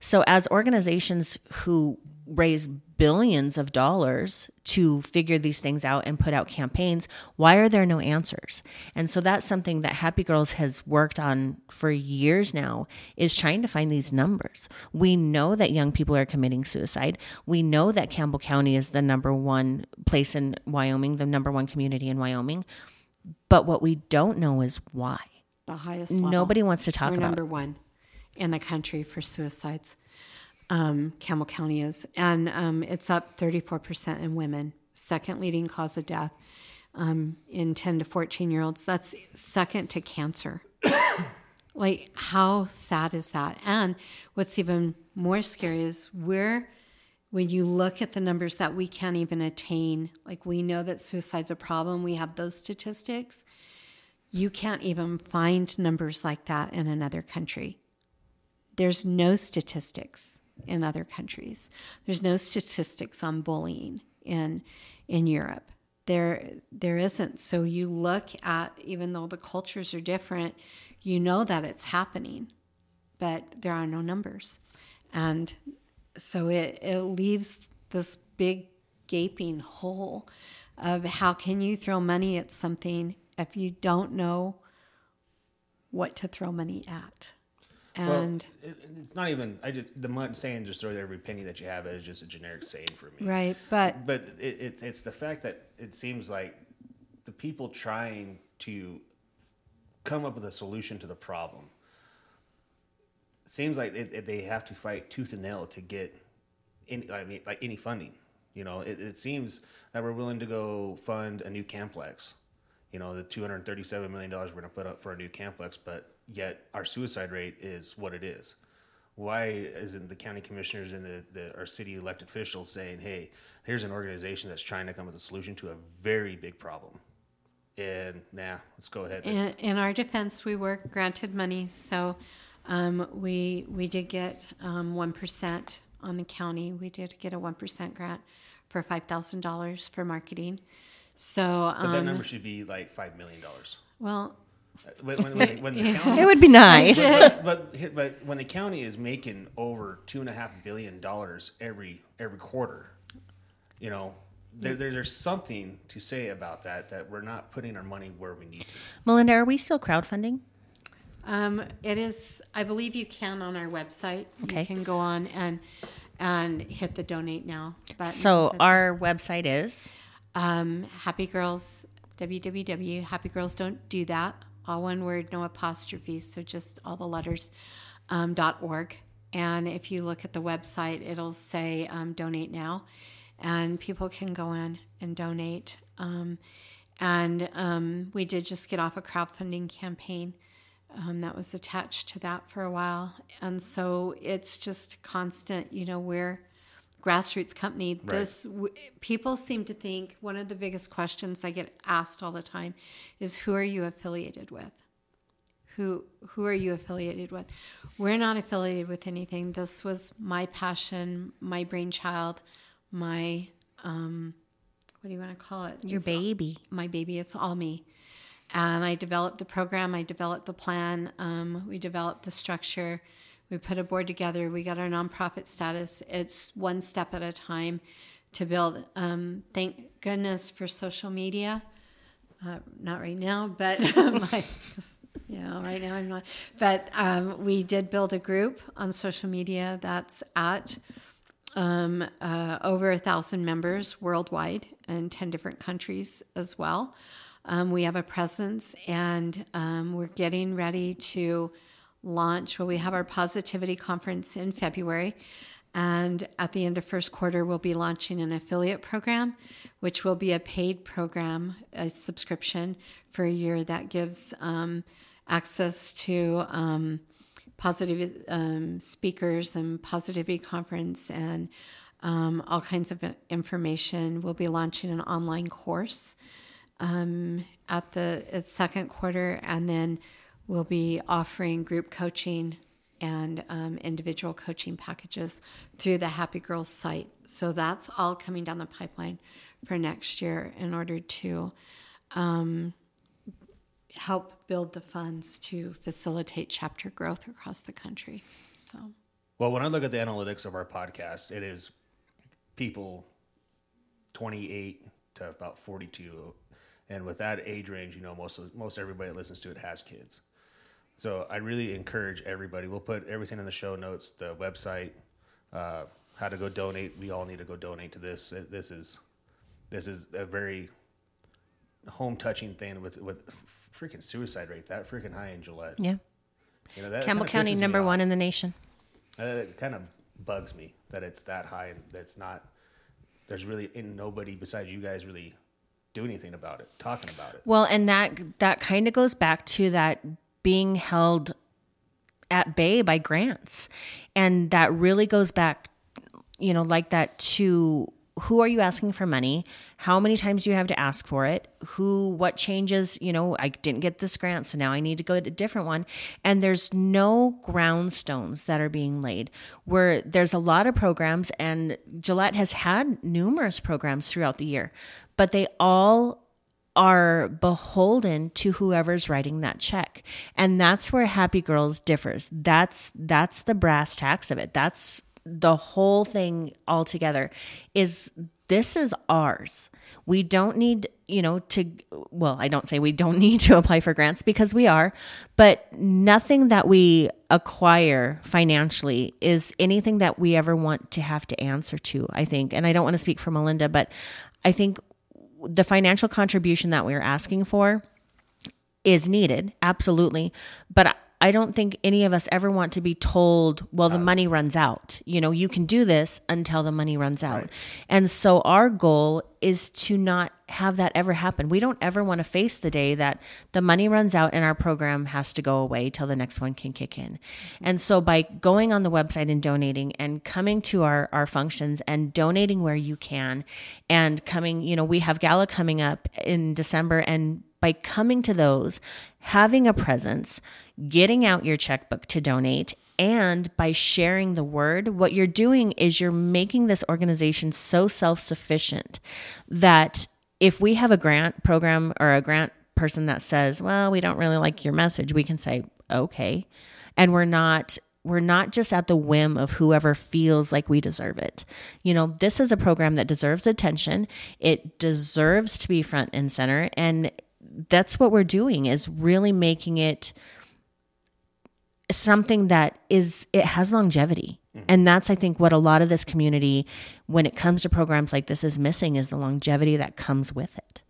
So as organizations who raise billions of dollars to figure these things out and put out campaigns why are there no answers? And so that's something that happy girls has worked on for years now is trying to find these numbers. We know that young people are committing suicide. We know that campbell county is the number one place in wyoming the number one community in wyoming. But what we don't know is why. The highest level. nobody wants to talk We're about number one in the country for suicides. Um, Campbell County is, and um, it's up 34% in women. Second leading cause of death um, in 10 to 14 year olds. That's second to cancer. like, how sad is that? And what's even more scary is we're when you look at the numbers that we can't even attain, like we know that suicide's a problem, we have those statistics. You can't even find numbers like that in another country. There's no statistics in other countries. There's no statistics on bullying in in Europe. There there isn't. So you look at even though the cultures are different, you know that it's happening, but there are no numbers. And so it, it leaves this big gaping hole of how can you throw money at something if you don't know what to throw money at and Well, it, it's not even. I just the saying just throw every penny that you have is just a generic saying for me. right but But it, it, it's the fact that it seems like the people trying to come up with a solution to the problem. It seems like it, it- they have to fight tooth and nail to get any, I mean, like any funding. You know, it, it seems that we're willing to go fund a new complex. You know, the two hundred thirty-seven million dollars we're going to put up for a new complex, but yet our suicide rate is what it is. Why isn't the county commissioners and the, the our city elected officials saying, "Hey, here's an organization that's trying to come up with a solution to a very big problem," and nah, let's go ahead. in, in our defense we were granted money so Um, we we did get um, one on the county. We did get a one percent grant for five thousand dollars for marketing. So But that um, number should be like five million dollars. well, When, when, when, when the county, It would be nice. but, but but when the county is making over two and a half billion dollars every every quarter, you know, there, there there's something to say about that that we're not putting our money where we need to. Malinda, are we still crowdfunding? Um, it is. I believe you can on our website. Okay. You can go on and and hit the donate now button. So But, our website is um, Happy Girls www. Happy Girls don't do that. All one word, no apostrophes. So just all the letters. Um, org. And if you look at the website, it'll say um, donate now, and people can go in and donate. Um, and um, we did just get off a crowdfunding campaign um, that was attached to that for a while. And so it's just constant, you know, we're grassroots company. This w- people seem to think one of the biggest questions I get asked all the time is who are you affiliated with? Who who are you affiliated with? We're not affiliated with anything. This was my passion, my brainchild, my um, what do you want to call it? your It's baby. my baby. It's all me. And I developed the program, I developed the plan, um, we developed the structure, we put a board together, we got our nonprofit status. It's one step at a time to build. Um, thank goodness for social media. Uh, not right now, but my, you know, right now I'm not. But um, we did build a group on social media that's at um, uh, over a thousand members worldwide in 10 different countries as well. Um, we have a presence and um, we're getting ready to launch. where we have our positivity conference in February. And at the end of first quarter, we'll be launching an affiliate program, which will be a paid program, a subscription for a year that gives um, access to um, positive um, speakers and positivity conference and um, all kinds of information. We'll be launching an online course um, at the at second quarter, and then we'll be offering group coaching and um, individual coaching packages through the Happy Girls site. So that's all coming down the pipeline for next year in order to um, help build the funds to facilitate chapter growth across the country. So. Well, when I look at the analytics of our podcast, it is people 28 to about 42, and with that age range, you know, most of, most everybody that listens to it has kids. So I really encourage everybody. We'll put everything in the show notes, the website, uh, how to go donate. We all need to go donate to this. This is this is a very home touching thing with with freaking suicide rate that freaking high in Gillette. Yeah. You know, that Campbell County, number one in the nation. Uh, it kind of bugs me that it's that high and that's not. There's really nobody besides you guys really do anything about it, talking about it. Well, and that that kind of goes back to that being held at bay by grants. And that really goes back, you know, like that to who are you asking for money? How many times do you have to ask for it? Who, what changes? You know, I didn't get this grant, so now I need to go to a different one. And there's no groundstones that are being laid. Where there's a lot of programs, and Gillette has had numerous programs throughout the year, but they all are beholden to whoever's writing that check. And that's where happy girls differs. That's that's the brass tacks of it. That's the whole thing altogether is this is ours. We don't need you know to well i don't say we don't need to apply for grants because we are but nothing that we acquire financially is anything that we ever want to have to answer to i think. And i don't want to speak for malinda but i think the financial contribution that we're asking for is needed, absolutely. But I don't think any of us ever want to be told, well, the money runs out. You know, you can do this until the money runs out. And so our goal is to not have that ever happen. We don't ever want to face the day that the money runs out and our program has to go away till the next one can kick in. Mm-hmm. And so by going on the website and donating and coming to our, our functions and donating where you can and coming, you know, we have gala coming up in December and by coming to those, having a presence, getting out your checkbook to donate, and by sharing the word, what you're doing is you're making this organization so self sufficient that if we have a grant program or a grant person that says, well, we don't really like your message, we can say, okay. And we're not we're not just at the whim of whoever feels like we deserve it. You know, this is a program that deserves attention. It deserves to be front and center and that's what we're doing is really making it something that is it has longevity. Mm-hmm. And that's I think what a lot of this community when it comes to programs like this is missing is the longevity that comes with it.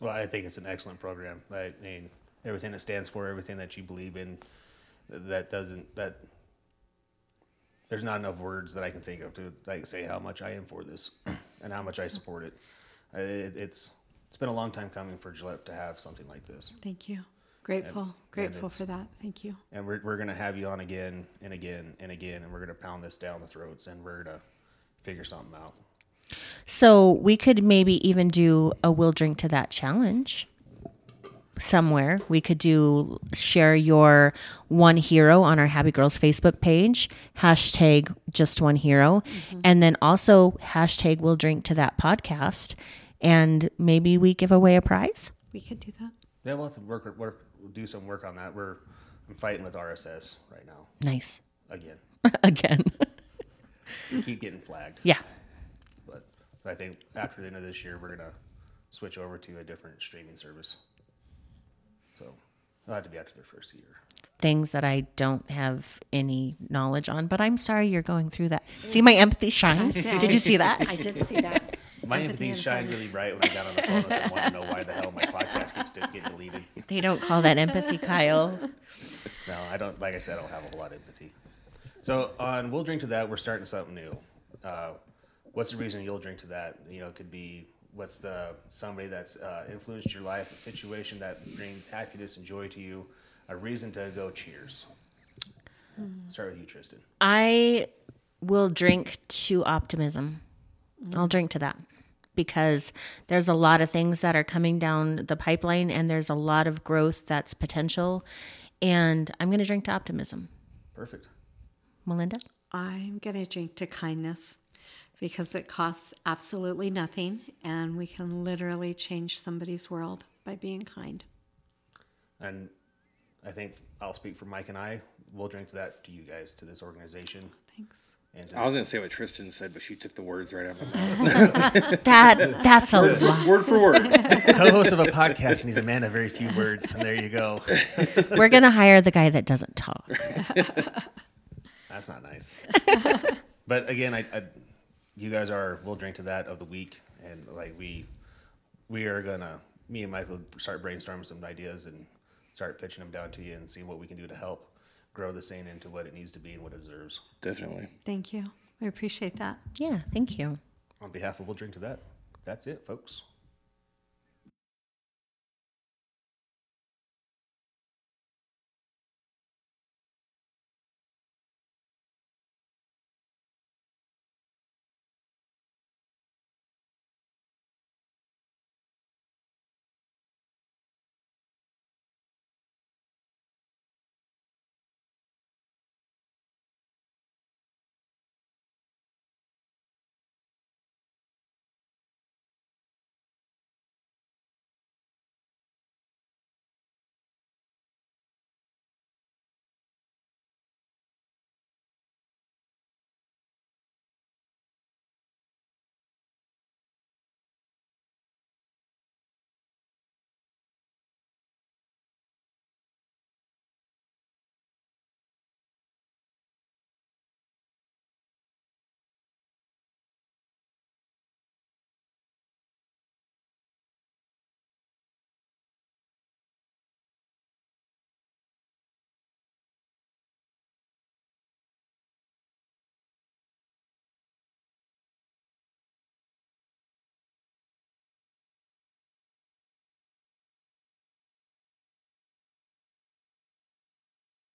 Well, I think it's an excellent program. I mean, everything it stands for, everything that you believe in, that doesn't that. There's not enough words that I can think of to like say how much I am for this and how much I support it. It, it's it's been a long time coming for Gillette to have something like this, Thank you. Grateful. and Grateful it's- for that. Thank you. and we're we're gonna have you on again and again and again, and we're gonna pound this down the throats, and we're gonna figure something out. So we could maybe even do a will drink to that challenge somewhere. We could do share your one hero on our Happy Girls Facebook page, hashtag just one hero, mm-hmm. and then also hashtag will drink to that podcast. And maybe we give away a prize. We could do that. Yeah, we'll have to work work do some work on that. We're I'm fighting with RSS right now Nice. again. Again. Keep getting flagged. yeah. But I think after the end of this year, we're gonna switch over to a different streaming service. So it'll have to be after their first year. Things that I don't have any knowledge on, but I'm sorry you're going through that. See my empathy shine? Did you see that? I did see that. My Empathy empathy shined really bright when I got on the phone with them. Want to know why the hell my podcast keeps getting deleted? They don't call that empathy, Kyle. No, I don't. Like I said, I don't have a whole lot of empathy. So on we'll drink to that. We're starting something new. Uh, what's the reason you'll drink to that? You know, it could be what's the somebody that's uh, influenced your life, a situation that brings happiness and joy to you, a reason to go cheers. Start with you, Tristan. I will drink to optimism. I'll drink to that because there's a lot of things that are coming down the pipeline and there's a lot of growth that's potential. And I'm going to drink to optimism. Perfect. Malinda? I'm going to drink to kindness because it costs absolutely nothing and we can literally change somebody's world by being kind. And I think I'll speak for Mike and I. We'll drink to that to you guys, to this organization, Thanks. And to I was gonna say what Tristan said, but she took the words right out of my mouth. That that's a lot. word for word. co-host of a podcast, and he's a man of very few words. And there you go. We're going to hire the guy that doesn't talk. That's not nice. but again, I, I, you guys are. We'll drink to that of the week, and like we, we are gonna. Me and Michael start brainstorming some ideas and start pitching them down to you and see what we can do to help grow the thing into what it needs to be and what it deserves. Definitely. Thank you. I appreciate that. Yeah, thank you. On behalf of We'll Drink to That, that's it, folks.